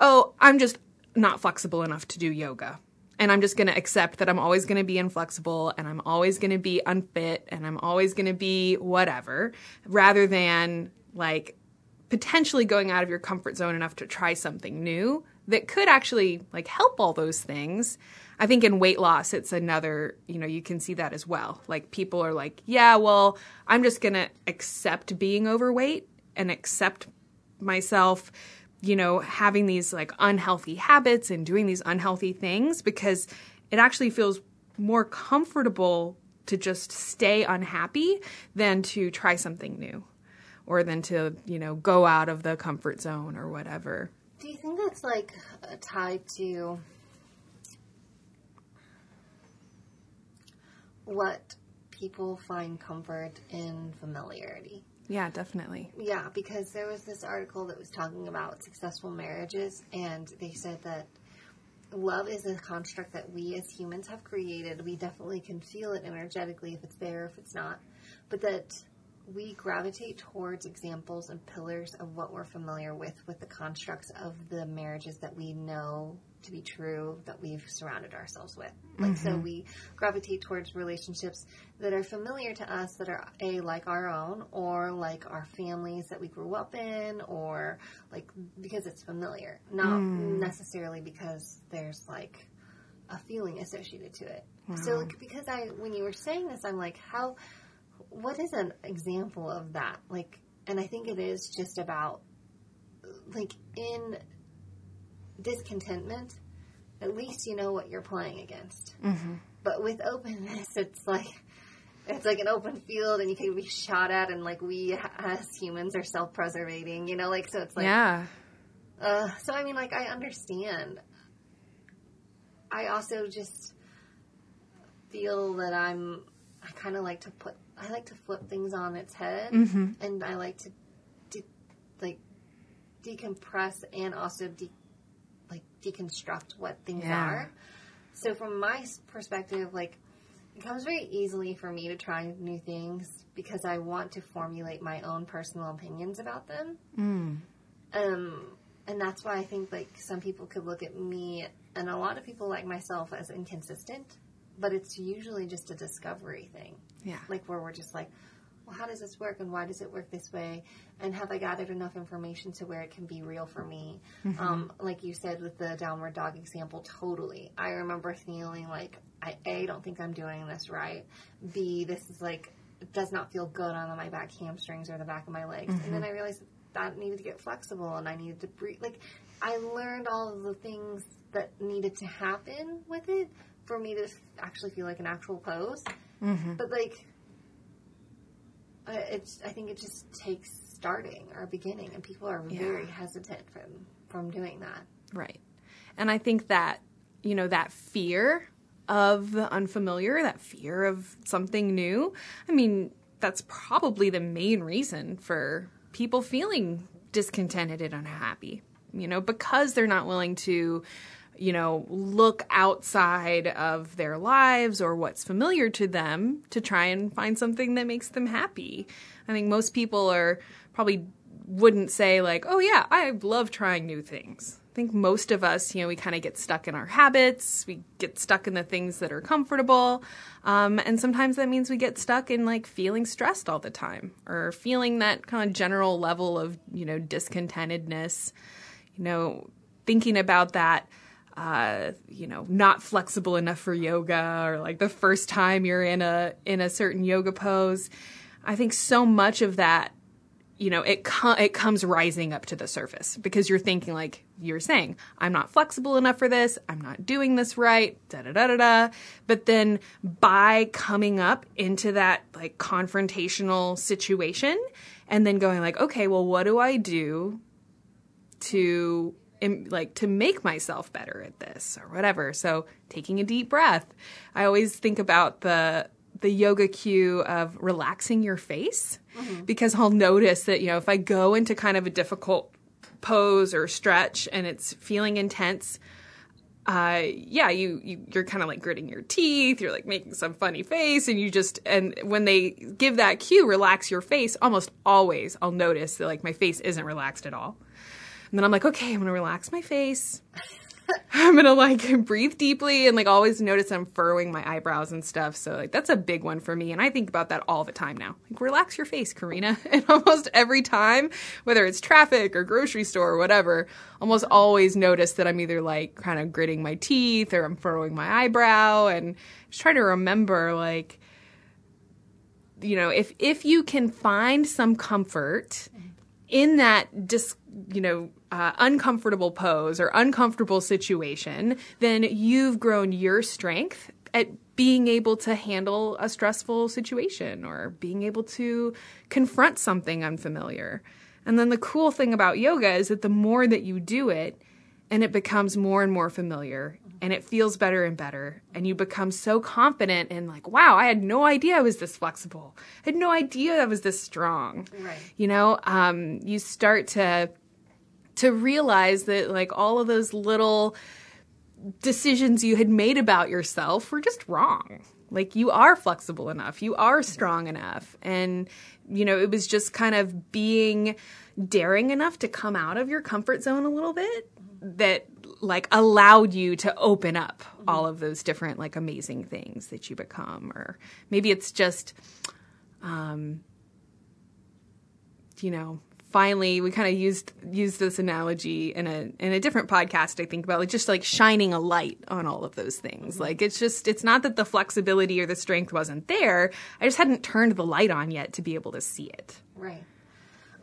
oh, I'm just not flexible enough to do yoga. And I'm just going to accept that I'm always going to be inflexible and I'm always going to be unfit and I'm always going to be whatever, rather than like potentially going out of your comfort zone enough to try something new that could actually like help all those things. I think in weight loss, it's another, you know, you can see that as well. Like people are like, yeah, well, I'm just going to accept being overweight and accept myself, you know, having these like unhealthy habits and doing these unhealthy things because it actually feels more comfortable to just stay unhappy than to try something new or than to, you know, go out of the comfort zone or whatever. Do you think that's like uh, tied to what people find comfort in familiarity? Yeah, definitely. Yeah, because there was this article that was talking about successful marriages, and they said that love is a construct that we as humans have created. We definitely can feel it energetically if it's there, if it's not. But that we gravitate towards examples and pillars of what we're familiar with, with the constructs of the marriages that we know to be true, that we've surrounded ourselves with. Like, mm-hmm. so we gravitate towards relationships that are familiar to us, that are A, like our own, or like our families that we grew up in, or like because it's familiar, not mm. necessarily because there's like a feeling associated to it. Wow. So, like, because I, when you were saying this, I'm like, how, what is an example of that? Like, and I think it is just about, like, in discontentment, at least you know what you're playing against. Mm-hmm. But with openness, it's like, it's like an open field and you can be shot at and like we as humans are self-preservating you know like so it's like yeah uh, so i mean like i understand i also just feel that i'm i kind of like to put I like to flip things on its head, mm-hmm. and I like to de- like decompress and also de- like deconstruct what things yeah. are. So from my perspective, like it comes very easily for me to try new things because I want to formulate my own personal opinions about them. Mm. Um, and that's why I think like some people could look at me and a lot of people like myself as inconsistent but it's usually just a discovery thing. Yeah. Like where we're just like, well, how does this work and why does it work this way? And have I gathered enough information to where it can be real for me? Mm-hmm. Um, like you said with the downward dog example, totally. I remember feeling like, I, A, don't think I'm doing this right. B, this is like, it does not feel good on my back hamstrings or the back of my legs. Mm-hmm. And then mm-hmm. I realized that needed to get flexible and I needed to breathe. Like, I learned all of the things that needed to happen with it for me to actually feel like an actual pose. Mm-hmm. But like, Uh, it's I think it just takes starting or beginning, and people are yeah. very hesitant from from doing that. Right, and I think that you know that fear of the unfamiliar, that fear of something new. I mean, that's probably the main reason for people feeling discontented and unhappy. You know, because they're not willing to you know, look outside of their lives or what's familiar to them to try and find something that makes them happy. I think most people are probably wouldn't say like, "Oh yeah, I love trying new things." I think most of us, you know, we kind of get stuck in our habits. We get stuck in the things that are comfortable. Um, and sometimes that means we get stuck in like feeling stressed all the time or feeling that kind of general level of, you know, discontentedness. You know, thinking about that uh, you know, not flexible enough for yoga or like the first time you're in a in a certain yoga pose. I think so much of that, you know, it com- it comes rising up to the surface because you're thinking like you're saying, I'm not flexible enough for this. I'm not doing this right. Da da da da da. But then by coming up into that like confrontational situation and then going like, okay, well, what do I do to like to make myself better at this or whatever. So taking a deep breath. I always think about the the yoga cue of relaxing your face mm-hmm. because I'll notice that you know if I go into kind of a difficult pose or stretch and it's feeling intense uh, yeah, you, you you're kind of like gritting your teeth, you're like making some funny face, and you just and when they give that cue, relax your face. Almost always, I'll notice that like my face isn't relaxed at all. And then I'm like, okay, I'm to relax my face. I'm gonna like breathe deeply and like always notice I'm furrowing my eyebrows and stuff. So like that's a big one for me, and I think about that all the time now. Like relax your face, Karina. And almost every time, whether it's traffic or grocery store or whatever, almost always notice that I'm either like kind of gritting my teeth or I'm furrowing my eyebrow, and just try to remember like you know if if you can find some comfort mm-hmm. In that dis you know uh, uncomfortable pose or uncomfortable situation, then you've grown your strength at being able to handle a stressful situation or being able to confront something unfamiliar. And then the cool thing about yoga is that the more that you do it, and it becomes more and more familiar and it feels better and better and you become so confident and like wow i had no idea i was this flexible i had no idea i was this strong Right. you know um, you start to to realize that like all of those little decisions you had made about yourself were just wrong. Like you are flexible enough, you are strong enough. And, you know, it was just kind of being daring enough to come out of your comfort zone a little bit that like allowed you to open up all of those different like amazing things that you become or maybe it's just um you know finally we kind of used used this analogy in a in a different podcast I think about like just like shining a light on all of those things. Like it's just it's not that the flexibility or the strength wasn't there. I just hadn't turned the light on yet to be able to see it. Right.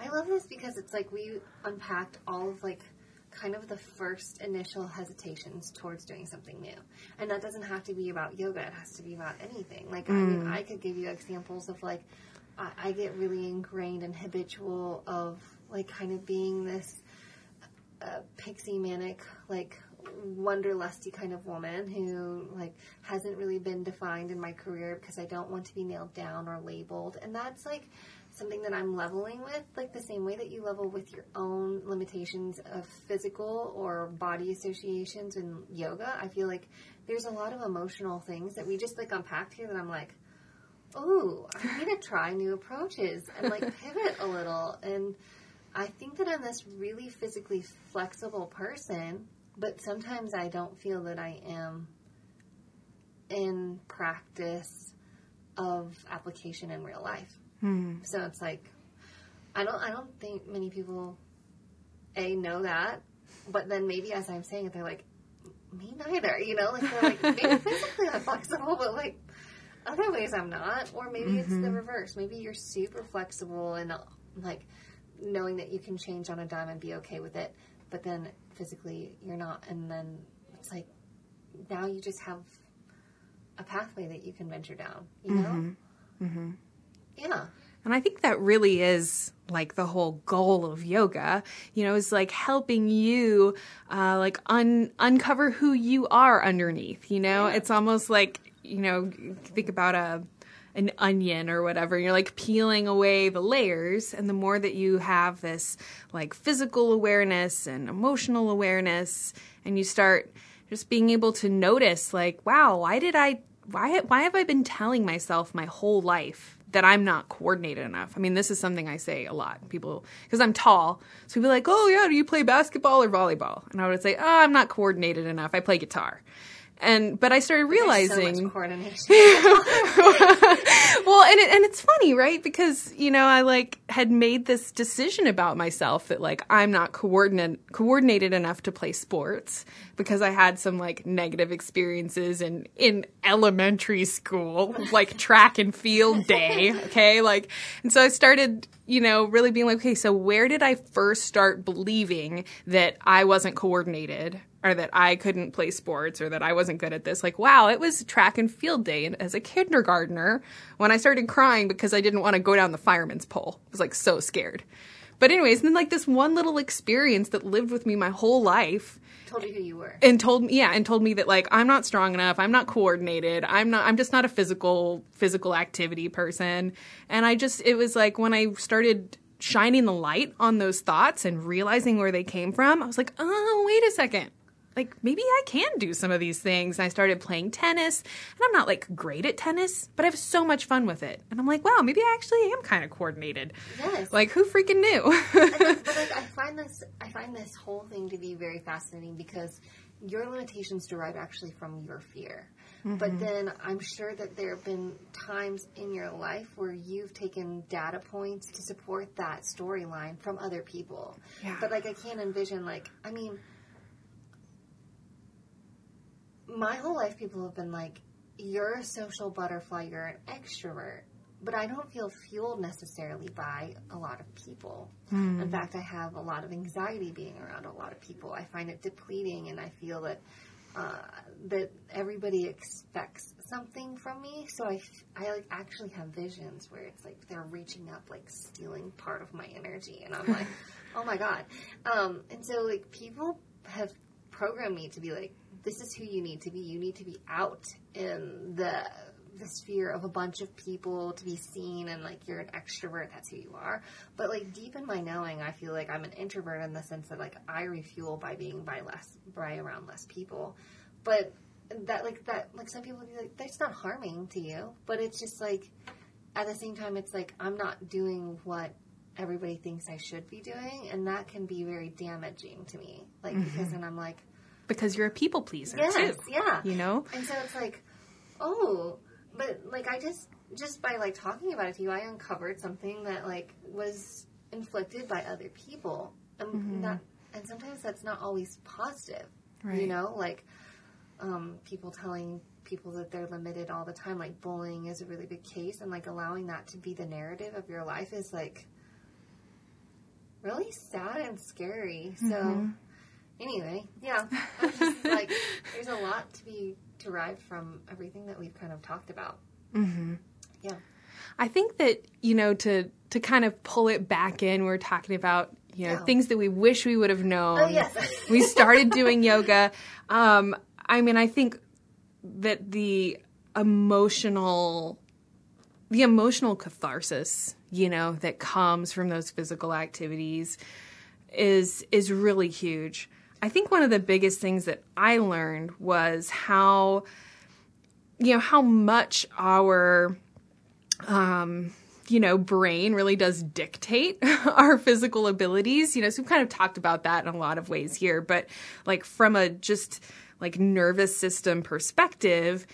I love this because it's like we unpacked all of like kind of the first initial hesitations towards doing something new. And that doesn't have to be about yoga, it has to be about anything. Like, I mean, I could give you examples of like, I, I get really ingrained and habitual of like kind of being this uh, pixie manic, like wanderlusty kind of woman who like hasn't really been defined in my career because I don't want to be nailed down or labeled. And that's like something that I'm leveling with, like the same way that you level with your own limitations of physical or body associations in yoga. I feel like there's a lot of emotional things that we just like unpacked here that I'm like, oh, I need to try new approaches and like pivot a little. And I think that I'm this really physically flexible person, but sometimes I don't feel that I am in practice of application in real life. Hmm. So it's like I don't I don't think many people a know that, but then maybe as I'm saying it, they're like, me neither. You know, like they're like maybe physically I'm flexible, but like other ways I'm not. Or maybe it's the mm-hmm. reverse. Maybe you're super flexible and like knowing that you can change on a dime and be okay with it, but then physically you're not. And then it's like now you just have a pathway that you can venture down. You know? Mm-hmm. Mm-hmm. Yeah. And I think that really is like the whole goal of yoga, you know, is like helping you uh, like un- uncover who you are underneath, you know? It's almost like, you know, think about a an onion or whatever. You're like peeling away the layers and the more that you have this like physical awareness and emotional awareness and you start just being able to notice like, wow, why did I why why have I been telling myself my whole life that I'm not coordinated enough. I mean, this is something I say a lot. People, because I'm tall, so people are like, "Oh yeah, do you play basketball or volleyball?" And I would say, "Oh, I'm not coordinated enough. I play guitar." And but I started So realizing, coordination. well, and it, and it's funny, right? Because you know, I like had made this decision about myself that like I'm not coordinate coordinated enough to play sports because I had some like negative experiences in in elementary school, like track and field day. Okay, like, and so I started, you know, really being like, okay, so where did I first start believing that I wasn't coordinated? Or that I couldn't play sports or that I wasn't good at this. Like, wow, it was track and field day and as a kindergartner when I started crying because I didn't want to go down the fireman's pole. I was like so scared. But anyways, and then like this one little experience that lived with me my whole life Told you who you were. and told me yeah, and told me that like I'm not strong enough, I'm not coordinated, I'm not I'm just not a physical physical activity person. And I just it was like when I started shining the light on those thoughts and realizing where they came from, I was like, "Oh, wait a second like maybe I can do some of these things. And I started playing tennis, and I'm not like great at tennis, but I have so much fun with it. And I'm like, wow, maybe I actually am kind of coordinated. Yes. Like who freaking knew? but like I find this I find this whole thing to be very fascinating because your limitations derive actually from your fear. But mm-hmm. then I'm sure that there have been times in your life where you've taken data points to support that storyline from other people. Yeah. But like I can't envision like I mean my whole life people have been like you're a social butterfly, you're an extrovert. But I don't feel fueled necessarily by a lot of people. In fact, I have a lot of anxiety being around a lot of people. I find it depleting, and I feel that uh, that everybody expects something from me. So I, I like actually have visions where it's like they're reaching up, like stealing part of my energy, and I'm like, oh my god. Um, and so like people have programmed me to be like, this is who you need to be. You need to be out in the the sphere of a bunch of people to be seen and like you're an extrovert that's who you are. But like deep in my knowing i feel like i'm an introvert in the sense that like i refuel by being by less by around less people. But that like that like some people be like that's not harming to you. But it's just like at the same time it's like i'm not doing what everybody thinks i should be doing and that can be very damaging to me. Like because mm-hmm. then i'm like because you're a people pleaser yes too. yeah You know? and so it's like, oh, but like I just just by like talking about it to you, I uncovered something that like was inflicted by other people, um, mm-hmm. and that and sometimes that's not always positive. Right. You know, like um, people telling people that they're limited all the time, like bullying is a really big case, and like allowing that to be the narrative of your life is like really sad and scary. So. Mm-hmm. Anyway, yeah, just like there's a lot to be derived from everything that we've kind of talked about. Mm-hmm. Yeah. I think that you know to to kind of pull it back in, we're talking about you know Yeah. things that we wish we would have known. Oh yes. we started doing yoga. Um, I mean, I think that the emotional, the emotional catharsis, you know, that comes from those physical activities is is really huge. I think one of the biggest things that I learned was how, you know, how much our um, you know, brain really does dictate our physical abilities. You know, so we've kind of talked about that in a lot of ways here, but like from a just like nervous system perspective,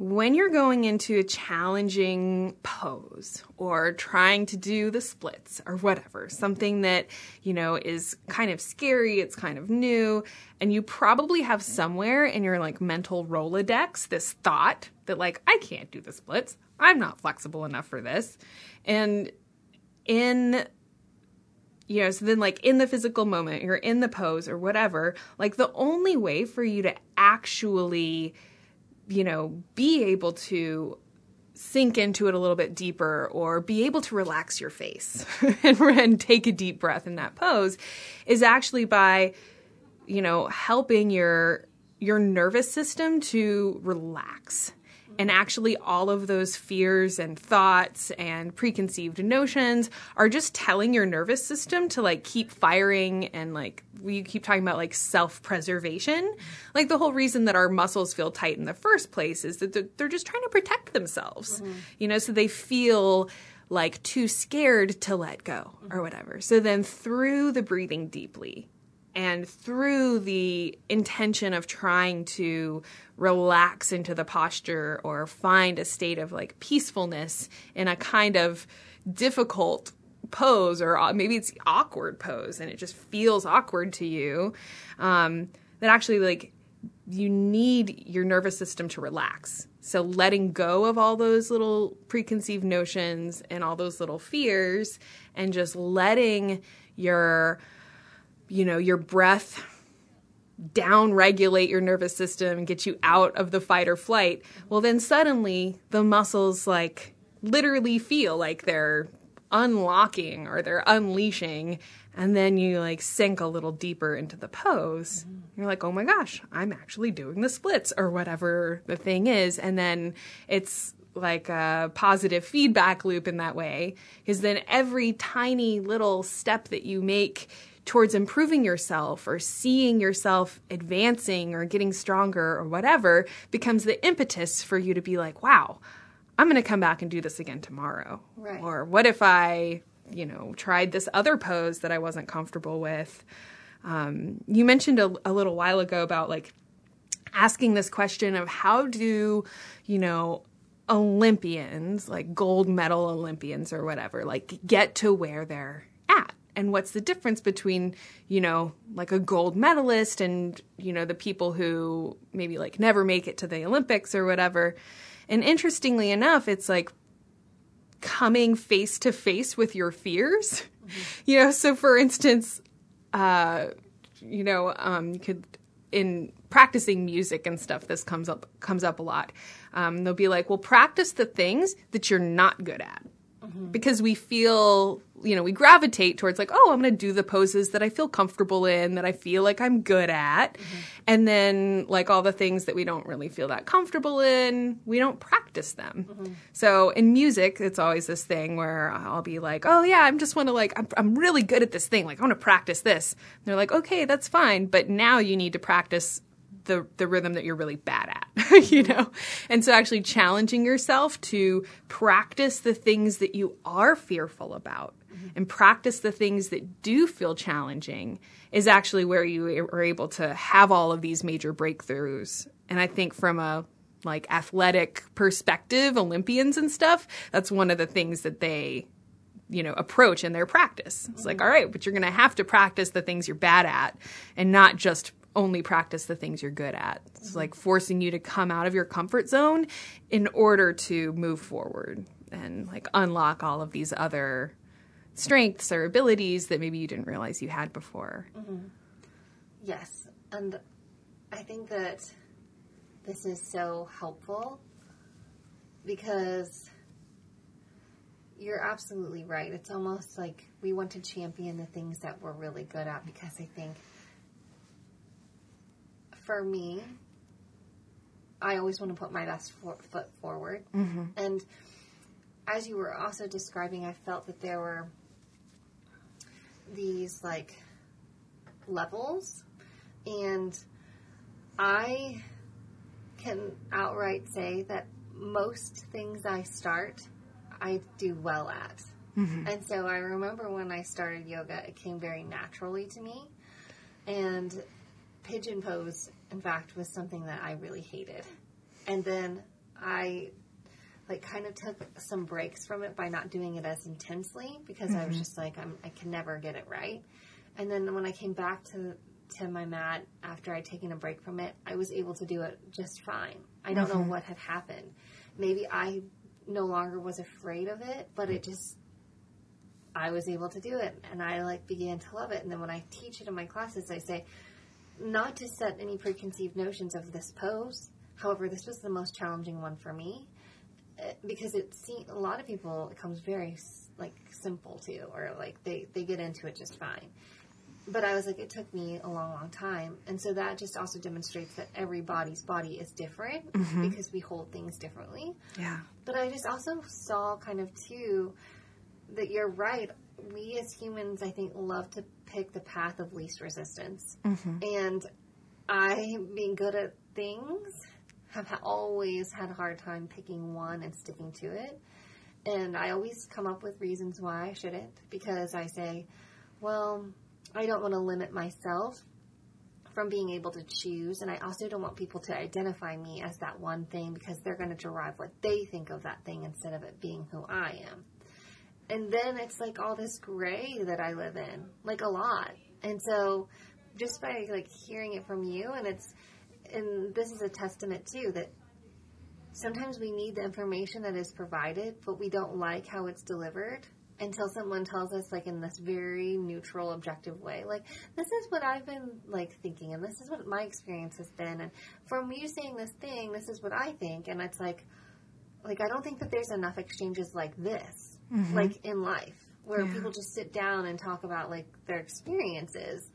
when you're going into a challenging pose or trying to do the splits or whatever, something that, you know, is kind of scary, it's kind of new, and you probably have somewhere in your like mental Rolodex this thought that like, I can't do the splits. I'm not flexible enough for this. And in you know, so then like in the physical moment, you're in the pose or whatever, like the only way for you to actually, you know, be able to sink into it a little bit deeper or be able to relax your face and, and take a deep breath in that pose is actually by, you know, helping your your nervous system to relax and actually, all of those fears and thoughts and preconceived notions are just telling your nervous system to like keep firing and like we keep talking about like self preservation. Like the whole reason that our muscles feel tight in the first place is that they're, they're just trying to protect themselves, mm-hmm. you know, so they feel like too scared to let go or whatever. So then through the breathing deeply, and through the intention of trying to relax into the posture or find a state of like peacefulness in a kind of difficult pose or uh, maybe it's awkward pose and it just feels awkward to you um, that actually like you need your nervous system to relax. So letting go of all those little preconceived notions and all those little fears and just letting your you know, your breath down regulate your nervous system and get you out of the fight or flight, well, then suddenly the muscles like literally feel like they're unlocking or they're unleashing. And then you like sink a little deeper into the pose. Mm-hmm. You're like, oh my gosh, I'm actually doing the splits or whatever the thing is. And then it's like a positive feedback loop in that way because then every tiny little step that you make towards improving yourself or seeing yourself advancing or getting stronger or whatever becomes the impetus for you to be like, wow, I'm going to come back and do this again tomorrow. Right. Or what if I, you know, tried this other pose that I wasn't comfortable with? Um, you mentioned a, a little while ago about like asking this question of how do, you know, Olympians, like gold medal Olympians or whatever, like get to where they're at. And what's the difference between, you know, like a gold medalist and, you know, the people who maybe like never make it to the Olympics or whatever. And interestingly enough, it's like coming face to face with your fears. Mm-hmm. You know, so for instance, uh, you know, um, you could in practicing music and stuff, this comes up comes up a lot. Um, they'll be like, "Well, practice the things that you're not good at," mm-hmm. because we feel, you know, we gravitate towards like, "Oh, I'm going to do the poses that I feel comfortable in, that I feel like I'm good at," mm-hmm. and then like all the things that we don't really feel that comfortable in, we don't practice them. Mm-hmm. So in music, it's always this thing where I'll be like, "Oh yeah, I'm just want to like, I'm, I'm really good at this thing. Like, I want to practice this." And they're like, "Okay, that's fine, but now you need to practice." The the rhythm that you're really bad at, you know. And so actually challenging yourself to practice the things that you are fearful about mm-hmm. and practice the things that do feel challenging is actually where you are able to have all of these major breakthroughs. And I think from a like athletic perspective, Olympians and stuff, that's one of the things that they you know approach in their practice. It's mm-hmm. like, all right, but you're going to have to practice the things you're bad at and not just only practice the things you're good at. It's like forcing you to come out of your comfort zone in order to move forward and like unlock all of these other strengths or abilities that maybe you didn't realize you had before. Mm-hmm. Yes. And I think that this is so helpful because you're absolutely right. It's almost like we want to champion the things that we're really good at because I think for me, I always want to put my best for- foot forward. Mm-hmm. And as you were also describing, I felt that there were these like levels, and I can outright say that most things I start, I do well at. Mm-hmm. And so I remember when I started yoga, it came very naturally to me. And pigeon pose, in fact, was something that I really hated. And then I like kind of took some breaks from it by not doing it as intensely because mm-hmm. I was mm-hmm. just like I'm, I can never get it right. And then when I came back to to my mat after I'd taken a break from it, I was able to do it just fine. I don't mm-hmm. know what had happened. Maybe I no longer was afraid of it, but it just I was able to do it and I like began to love it. And then when I teach it in my classes, I say, not to set any preconceived notions of this pose. However, this was the most challenging one for me eh, because it see a lot of people it comes very like simple too, or like they they get into it just fine. But I was like, it took me a long, long time, and so that just also demonstrates that everybody's body is different mm-hmm. because we hold things differently. Yeah. But I just also saw kind of too that you're right. We as humans, I think, love to pick the path of least resistance. Mm-hmm. And I, being good at things, have always had a hard time picking one and sticking to it. And I always come up with reasons why I shouldn't because I say, well, I don't want to limit myself from being able to choose. And I also don't want people to identify me as that one thing because they're going to derive what they think of that thing instead of it being who I am and then it's like all this gray that I live in, like a lot. And so just by like hearing it from you and it's and this is a testament too that sometimes we need the information that is provided, but we don't like how it's delivered until someone tells us like in this very neutral objective way. Like this is what i've been like thinking and this is what my experience has been. And from you saying this thing this is what i think. And it's like like i don't think that there's enough exchanges like this mm-hmm. like in life where yeah. people just sit down and talk about like their experiences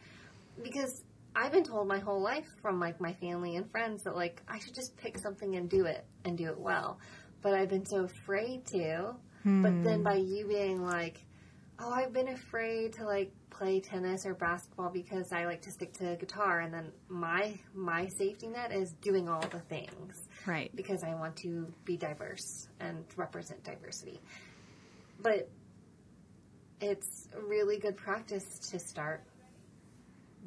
because I've been told my whole life from like my family and friends that like I should just pick something and do it and do it well. But I've been so afraid to. Hmm. But then by you being like, oh, I've been afraid to like play tennis or basketball because I like to stick to guitar, and then my my safety net is doing all the things, right? Because I want to be diverse and represent diversity, but it's really good practice to start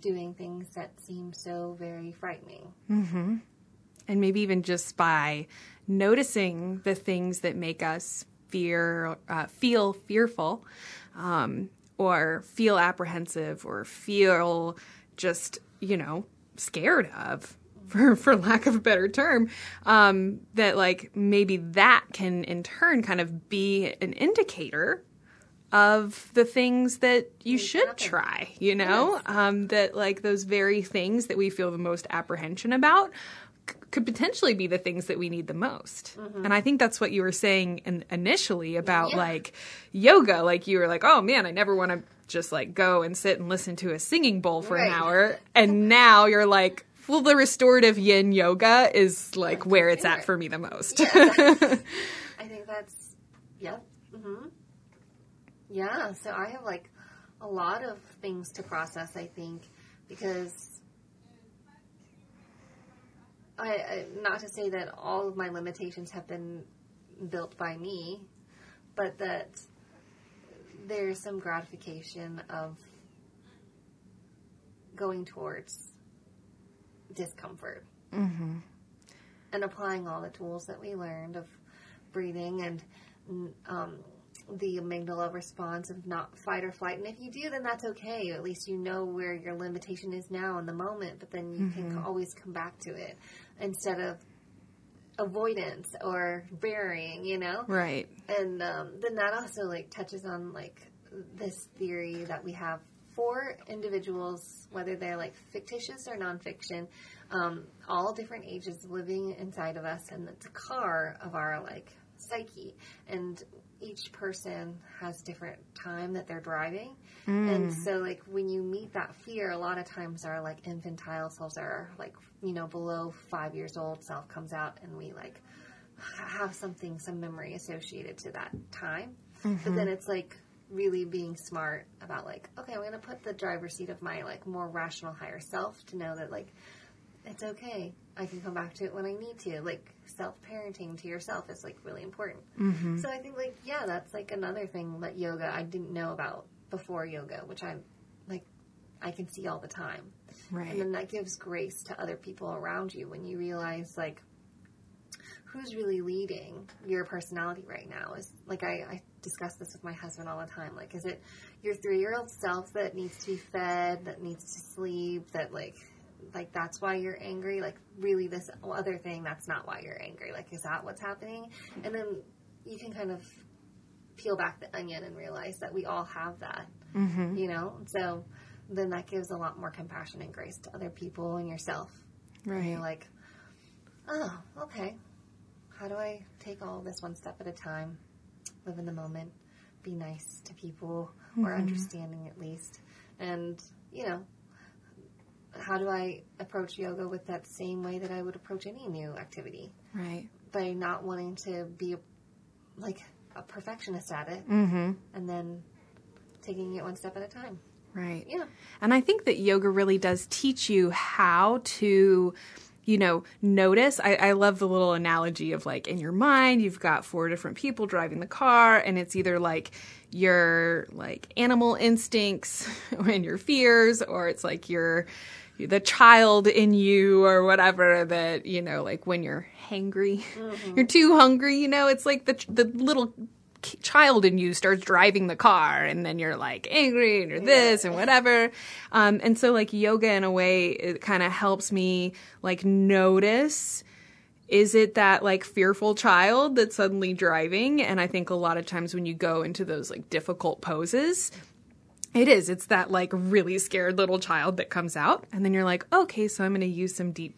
doing things that seem so very frightening. Mm-hmm. And maybe even just by noticing the things that make us fear, uh, feel fearful, um, or feel apprehensive, or feel just you know scared of, for for lack of a better term, um, that like maybe that can in turn kind of be an indicator of the things that you should try, you know? Yes. Um, that like those very things that we feel the most apprehension about c- could potentially be the things that we need the most. Mm-hmm. And I think that's what you were saying in, initially about yeah. like yoga. Like you were like, oh man, I never want to just like go and sit and listen to a singing bowl for right. an hour. And now you're like, well, the restorative yin yoga is like where it's at for me the most. Yeah, I think that's, yep. Mm-hmm. Yeah, so I have like a lot of things to process, I think, because I, I not to say that all of my limitations have been built by me, but that there's some gratification of going towards discomfort mm-hmm. and applying all the tools that we learned of breathing and um, the amygdala response of not fight or flight. And if you do, then that's okay. At least you know where your limitation is now in the moment, but then you mm-hmm. can always come back to it instead of avoidance or burying, you know? Right. And um, then that also like touches on like this theory that we have for individuals, whether they're like fictitious or nonfiction, um, all different ages living inside of us, and it's a car of our like psyche. And each person has different time that they're driving. Mm. And so like when you meet that fear, a lot of times our like infantile selves are like, you know, below five years old self comes out and we like have something, some memory associated to that time. Mm-hmm. But then it's like really being smart about like, okay, I'm going to put the driver's seat of my like more rational higher self to know that like it's okay. I can come back to it when I need to. Like self parenting to yourself is like really important. Mm-hmm. So I think like yeah, that's like another thing that yoga I didn't know about before yoga, which I'm like I can see all the time. Right. And then that gives grace to other people around you when you realize like who's really leading your personality right now is like I, I discuss this with my husband all the time. Like is it your three year old self that needs to be fed that needs to sleep that like like that's why you're angry? Like really this other thing that's not why you're angry. Like is that what's happening? And then you can kind of peel back the onion and realize that we all have that mm-hmm. you know? So then that gives a lot more compassion and grace to other people and yourself. Right and you're like oh okay. How do i take all this one step at a time live in the moment be nice to people mm-hmm. or understanding at least and you know how do I approach yoga with that same way that I would approach any new activity? Right. By not wanting to be a, like a perfectionist at it, mm-hmm. and then taking it one step at a time. Right. Yeah. And I think that yoga really does teach you how to you know, notice. I, I, love the little analogy of like in your mind, you've got four different people driving the car, and it's either like your like animal instincts and your fears, or it's like your the child in you or whatever that you know like when you're hangry mm-hmm. you're too hungry you know it's like the the little child in you starts driving the car and then you're like angry and you're this and whatever um, and so like yoga in a way it kind of helps me like notice is it that like fearful child that's suddenly driving and i think a lot of times when you go into those like difficult poses it is. It's that like really scared little child that comes out. And then you're like, okay, so I'm going to use some deep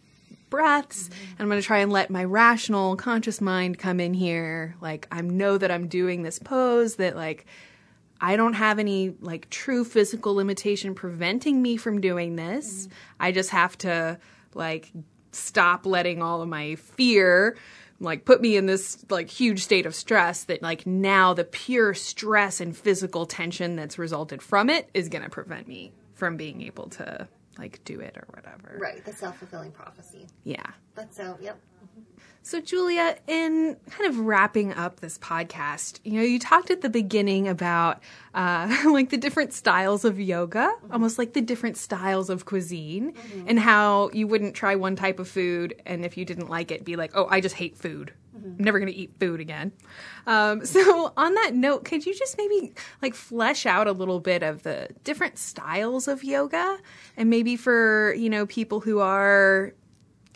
breaths mm-hmm. and I'm going to try and let my rational conscious mind come in here. Like I know that I'm doing this pose that like I don't have any like true physical limitation preventing me from doing this. Mm-hmm. I just have to like stop letting all of my fear like put me in this like huge state of stress that like now the pure stress and physical tension that's resulted from it is going to prevent me from being able to like do it or whatever. Right, the self fulfilling prophecy. Yeah. That's so, yep. So, Julia, in kind of wrapping up this podcast, you know, you talked at the beginning about uh, like the different styles of yoga, mm-hmm. almost like the different styles of cuisine, mm-hmm. and how you wouldn't try one type of food, and if you didn't like it, be like, oh, I just hate food. Mm-hmm. Never going to eat food again. Um, so, on that note, could you just maybe like flesh out a little bit of the different styles of yoga, and maybe for you know people who are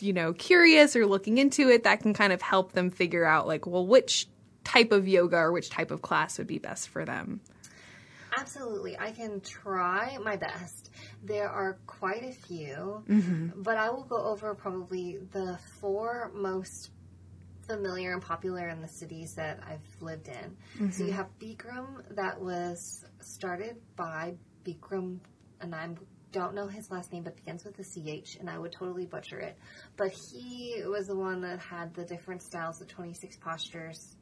you know, curious or looking into it, that can kind of help them figure out, like, well, which type of yoga or which type of class would be best for them. Absolutely. I can try my best. There are quite a few, mm-hmm. but I will go over probably the four most familiar and popular in the cities that I've lived in. Mm-hmm. So you mm-hmm. have Bikram, that was started by Bikram, and I'm don't know his last name, but begins with a CH, and I would totally butcher it. But he was the one that had the different styles, the 26 postures,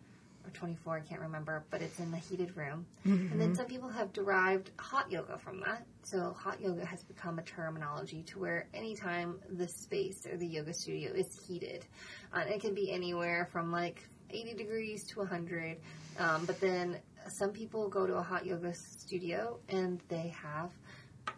or 24, I can't remember, but it's in the heated room. Mm-hmm. And then mm-hmm. some people have derived hot yoga from that. So hot yoga has become a terminology to where anytime the space or the yoga studio is heated, uh, it can be anywhere from like 80 degrees to 100. Um, but then some people go to a hot yoga studio and they have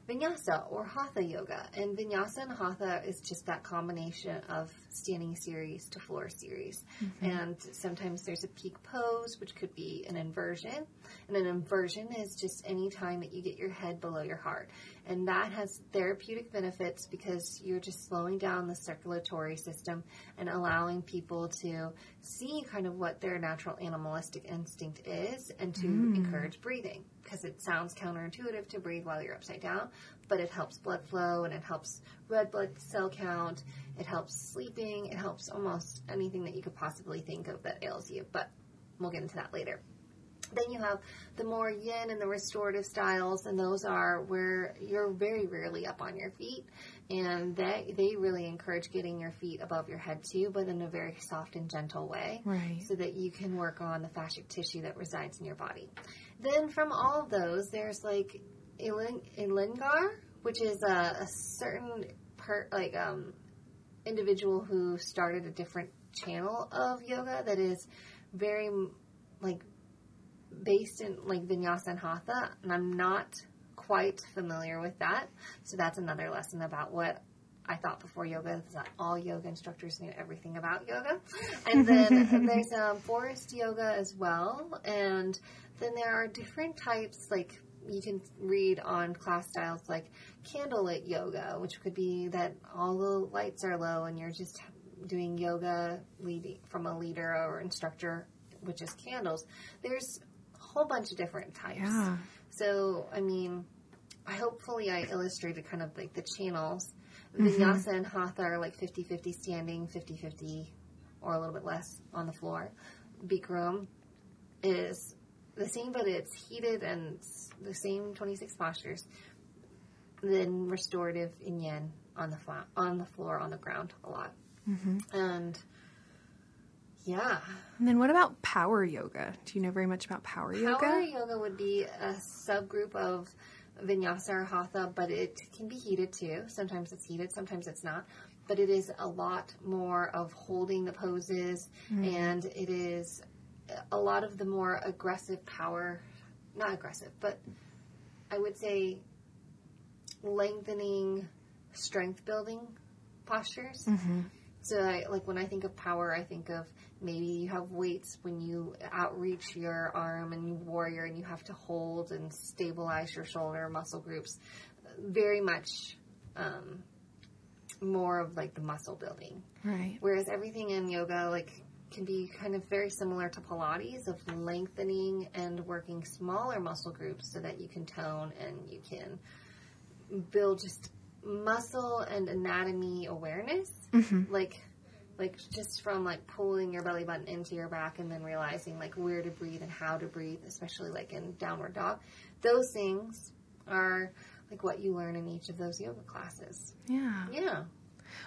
vinyasa or hatha yoga. And vinyasa and hatha is just that combination of standing series to floor series. Mm-hmm. And sometimes there's a peak pose, which could be an inversion. And an inversion is just any time that you get your head below your heart. And that has therapeutic benefits because you're just slowing down the circulatory system and allowing people to see kind of what their natural animalistic instinct is and to mm. encourage breathing because it sounds counterintuitive to breathe while you're upside down, but it helps blood flow and it helps red blood cell count. It helps sleeping. It helps almost anything that you could possibly think of that ails you, but we'll get into that later. Then you have the more yin and the restorative styles, and those are where you're very rarely up on your feet, and they they really encourage getting your feet above your head too, but in a very soft and gentle way, right? So that you can work on the fascial tissue that resides in your body. Then from all of those, there's like Iyengar, which is a, a certain per, like um, individual who started a different channel of yoga that is very like based in like vinyasa and hatha, and I'm not quite familiar with that. So that's another lesson about what I thought before yoga is that all yoga instructors knew everything about yoga. And then there's um, forest yoga as well. And then there are different types, like you can read on class styles like candlelit yoga, which could be that all the lights are low and you're just doing yoga leading from a leader or instructor, which is candles. There's a whole bunch of different types. Yeah. So, I mean, I hopefully I illustrated kind of like the channels. Mm-hmm. Vinyasa and Hatha are like 50-50 standing, 50-50 or a little bit less on the floor. Bikram is the same, but it's heated and the same 26 postures. Then restorative in yin on the flat, on the floor, on the ground a lot. Mm-hmm. And yeah. And then what about power yoga? Do you know very much about power, power yoga? Power yoga would be a subgroup of vinyasa or hatha, but it can be heated too. Sometimes it's heated, sometimes it's not. But it is a lot more of holding the poses, mm. and it is a lot of the more aggressive power, not aggressive, but I would say lengthening, strength building postures. Mm-hmm. So, I, like when I think of power, I think of maybe you have weights when you outreach your arm and you warrior and you have to hold and stabilize your shoulder muscle groups. Very much um, more of like the muscle building. Right. Whereas everything in yoga, like can be kind of very similar to Pilates of lengthening and working smaller muscle groups so that you can tone and you can build just muscle and anatomy awareness. Mm-hmm. Like like just from like pulling your belly button into your back and then realizing like where to breathe and how to breathe, especially like in downward dog. Those things are like what you learn in each of those yoga classes. Yeah. Yeah.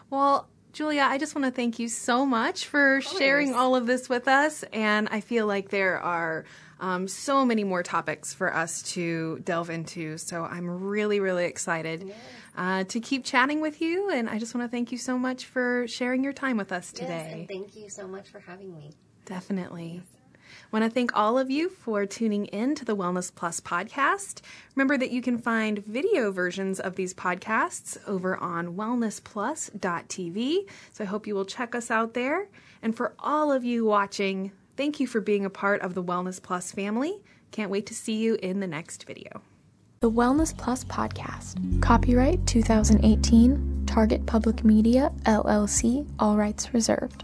Well, Julia, I just want to thank you so much for sharing all of this with us. And I feel like there are um, so many more topics for us to delve into. So I'm really, really excited uh, to keep chatting with you. And I just want to thank you so much for sharing your time with us today. Yes, and thank you so much for having me. Definitely. Want to thank all of you for tuning in to the Wellness Plus podcast. Remember that you can find video versions of these podcasts over on wellnessplus.tv. So I hope you will check us out there. And for all of you watching, thank you for being a part of the Wellness Plus family. Can't wait to see you in the next video. The Wellness Plus Podcast. Copyright 2018. Target Public Media, LLC. All rights reserved.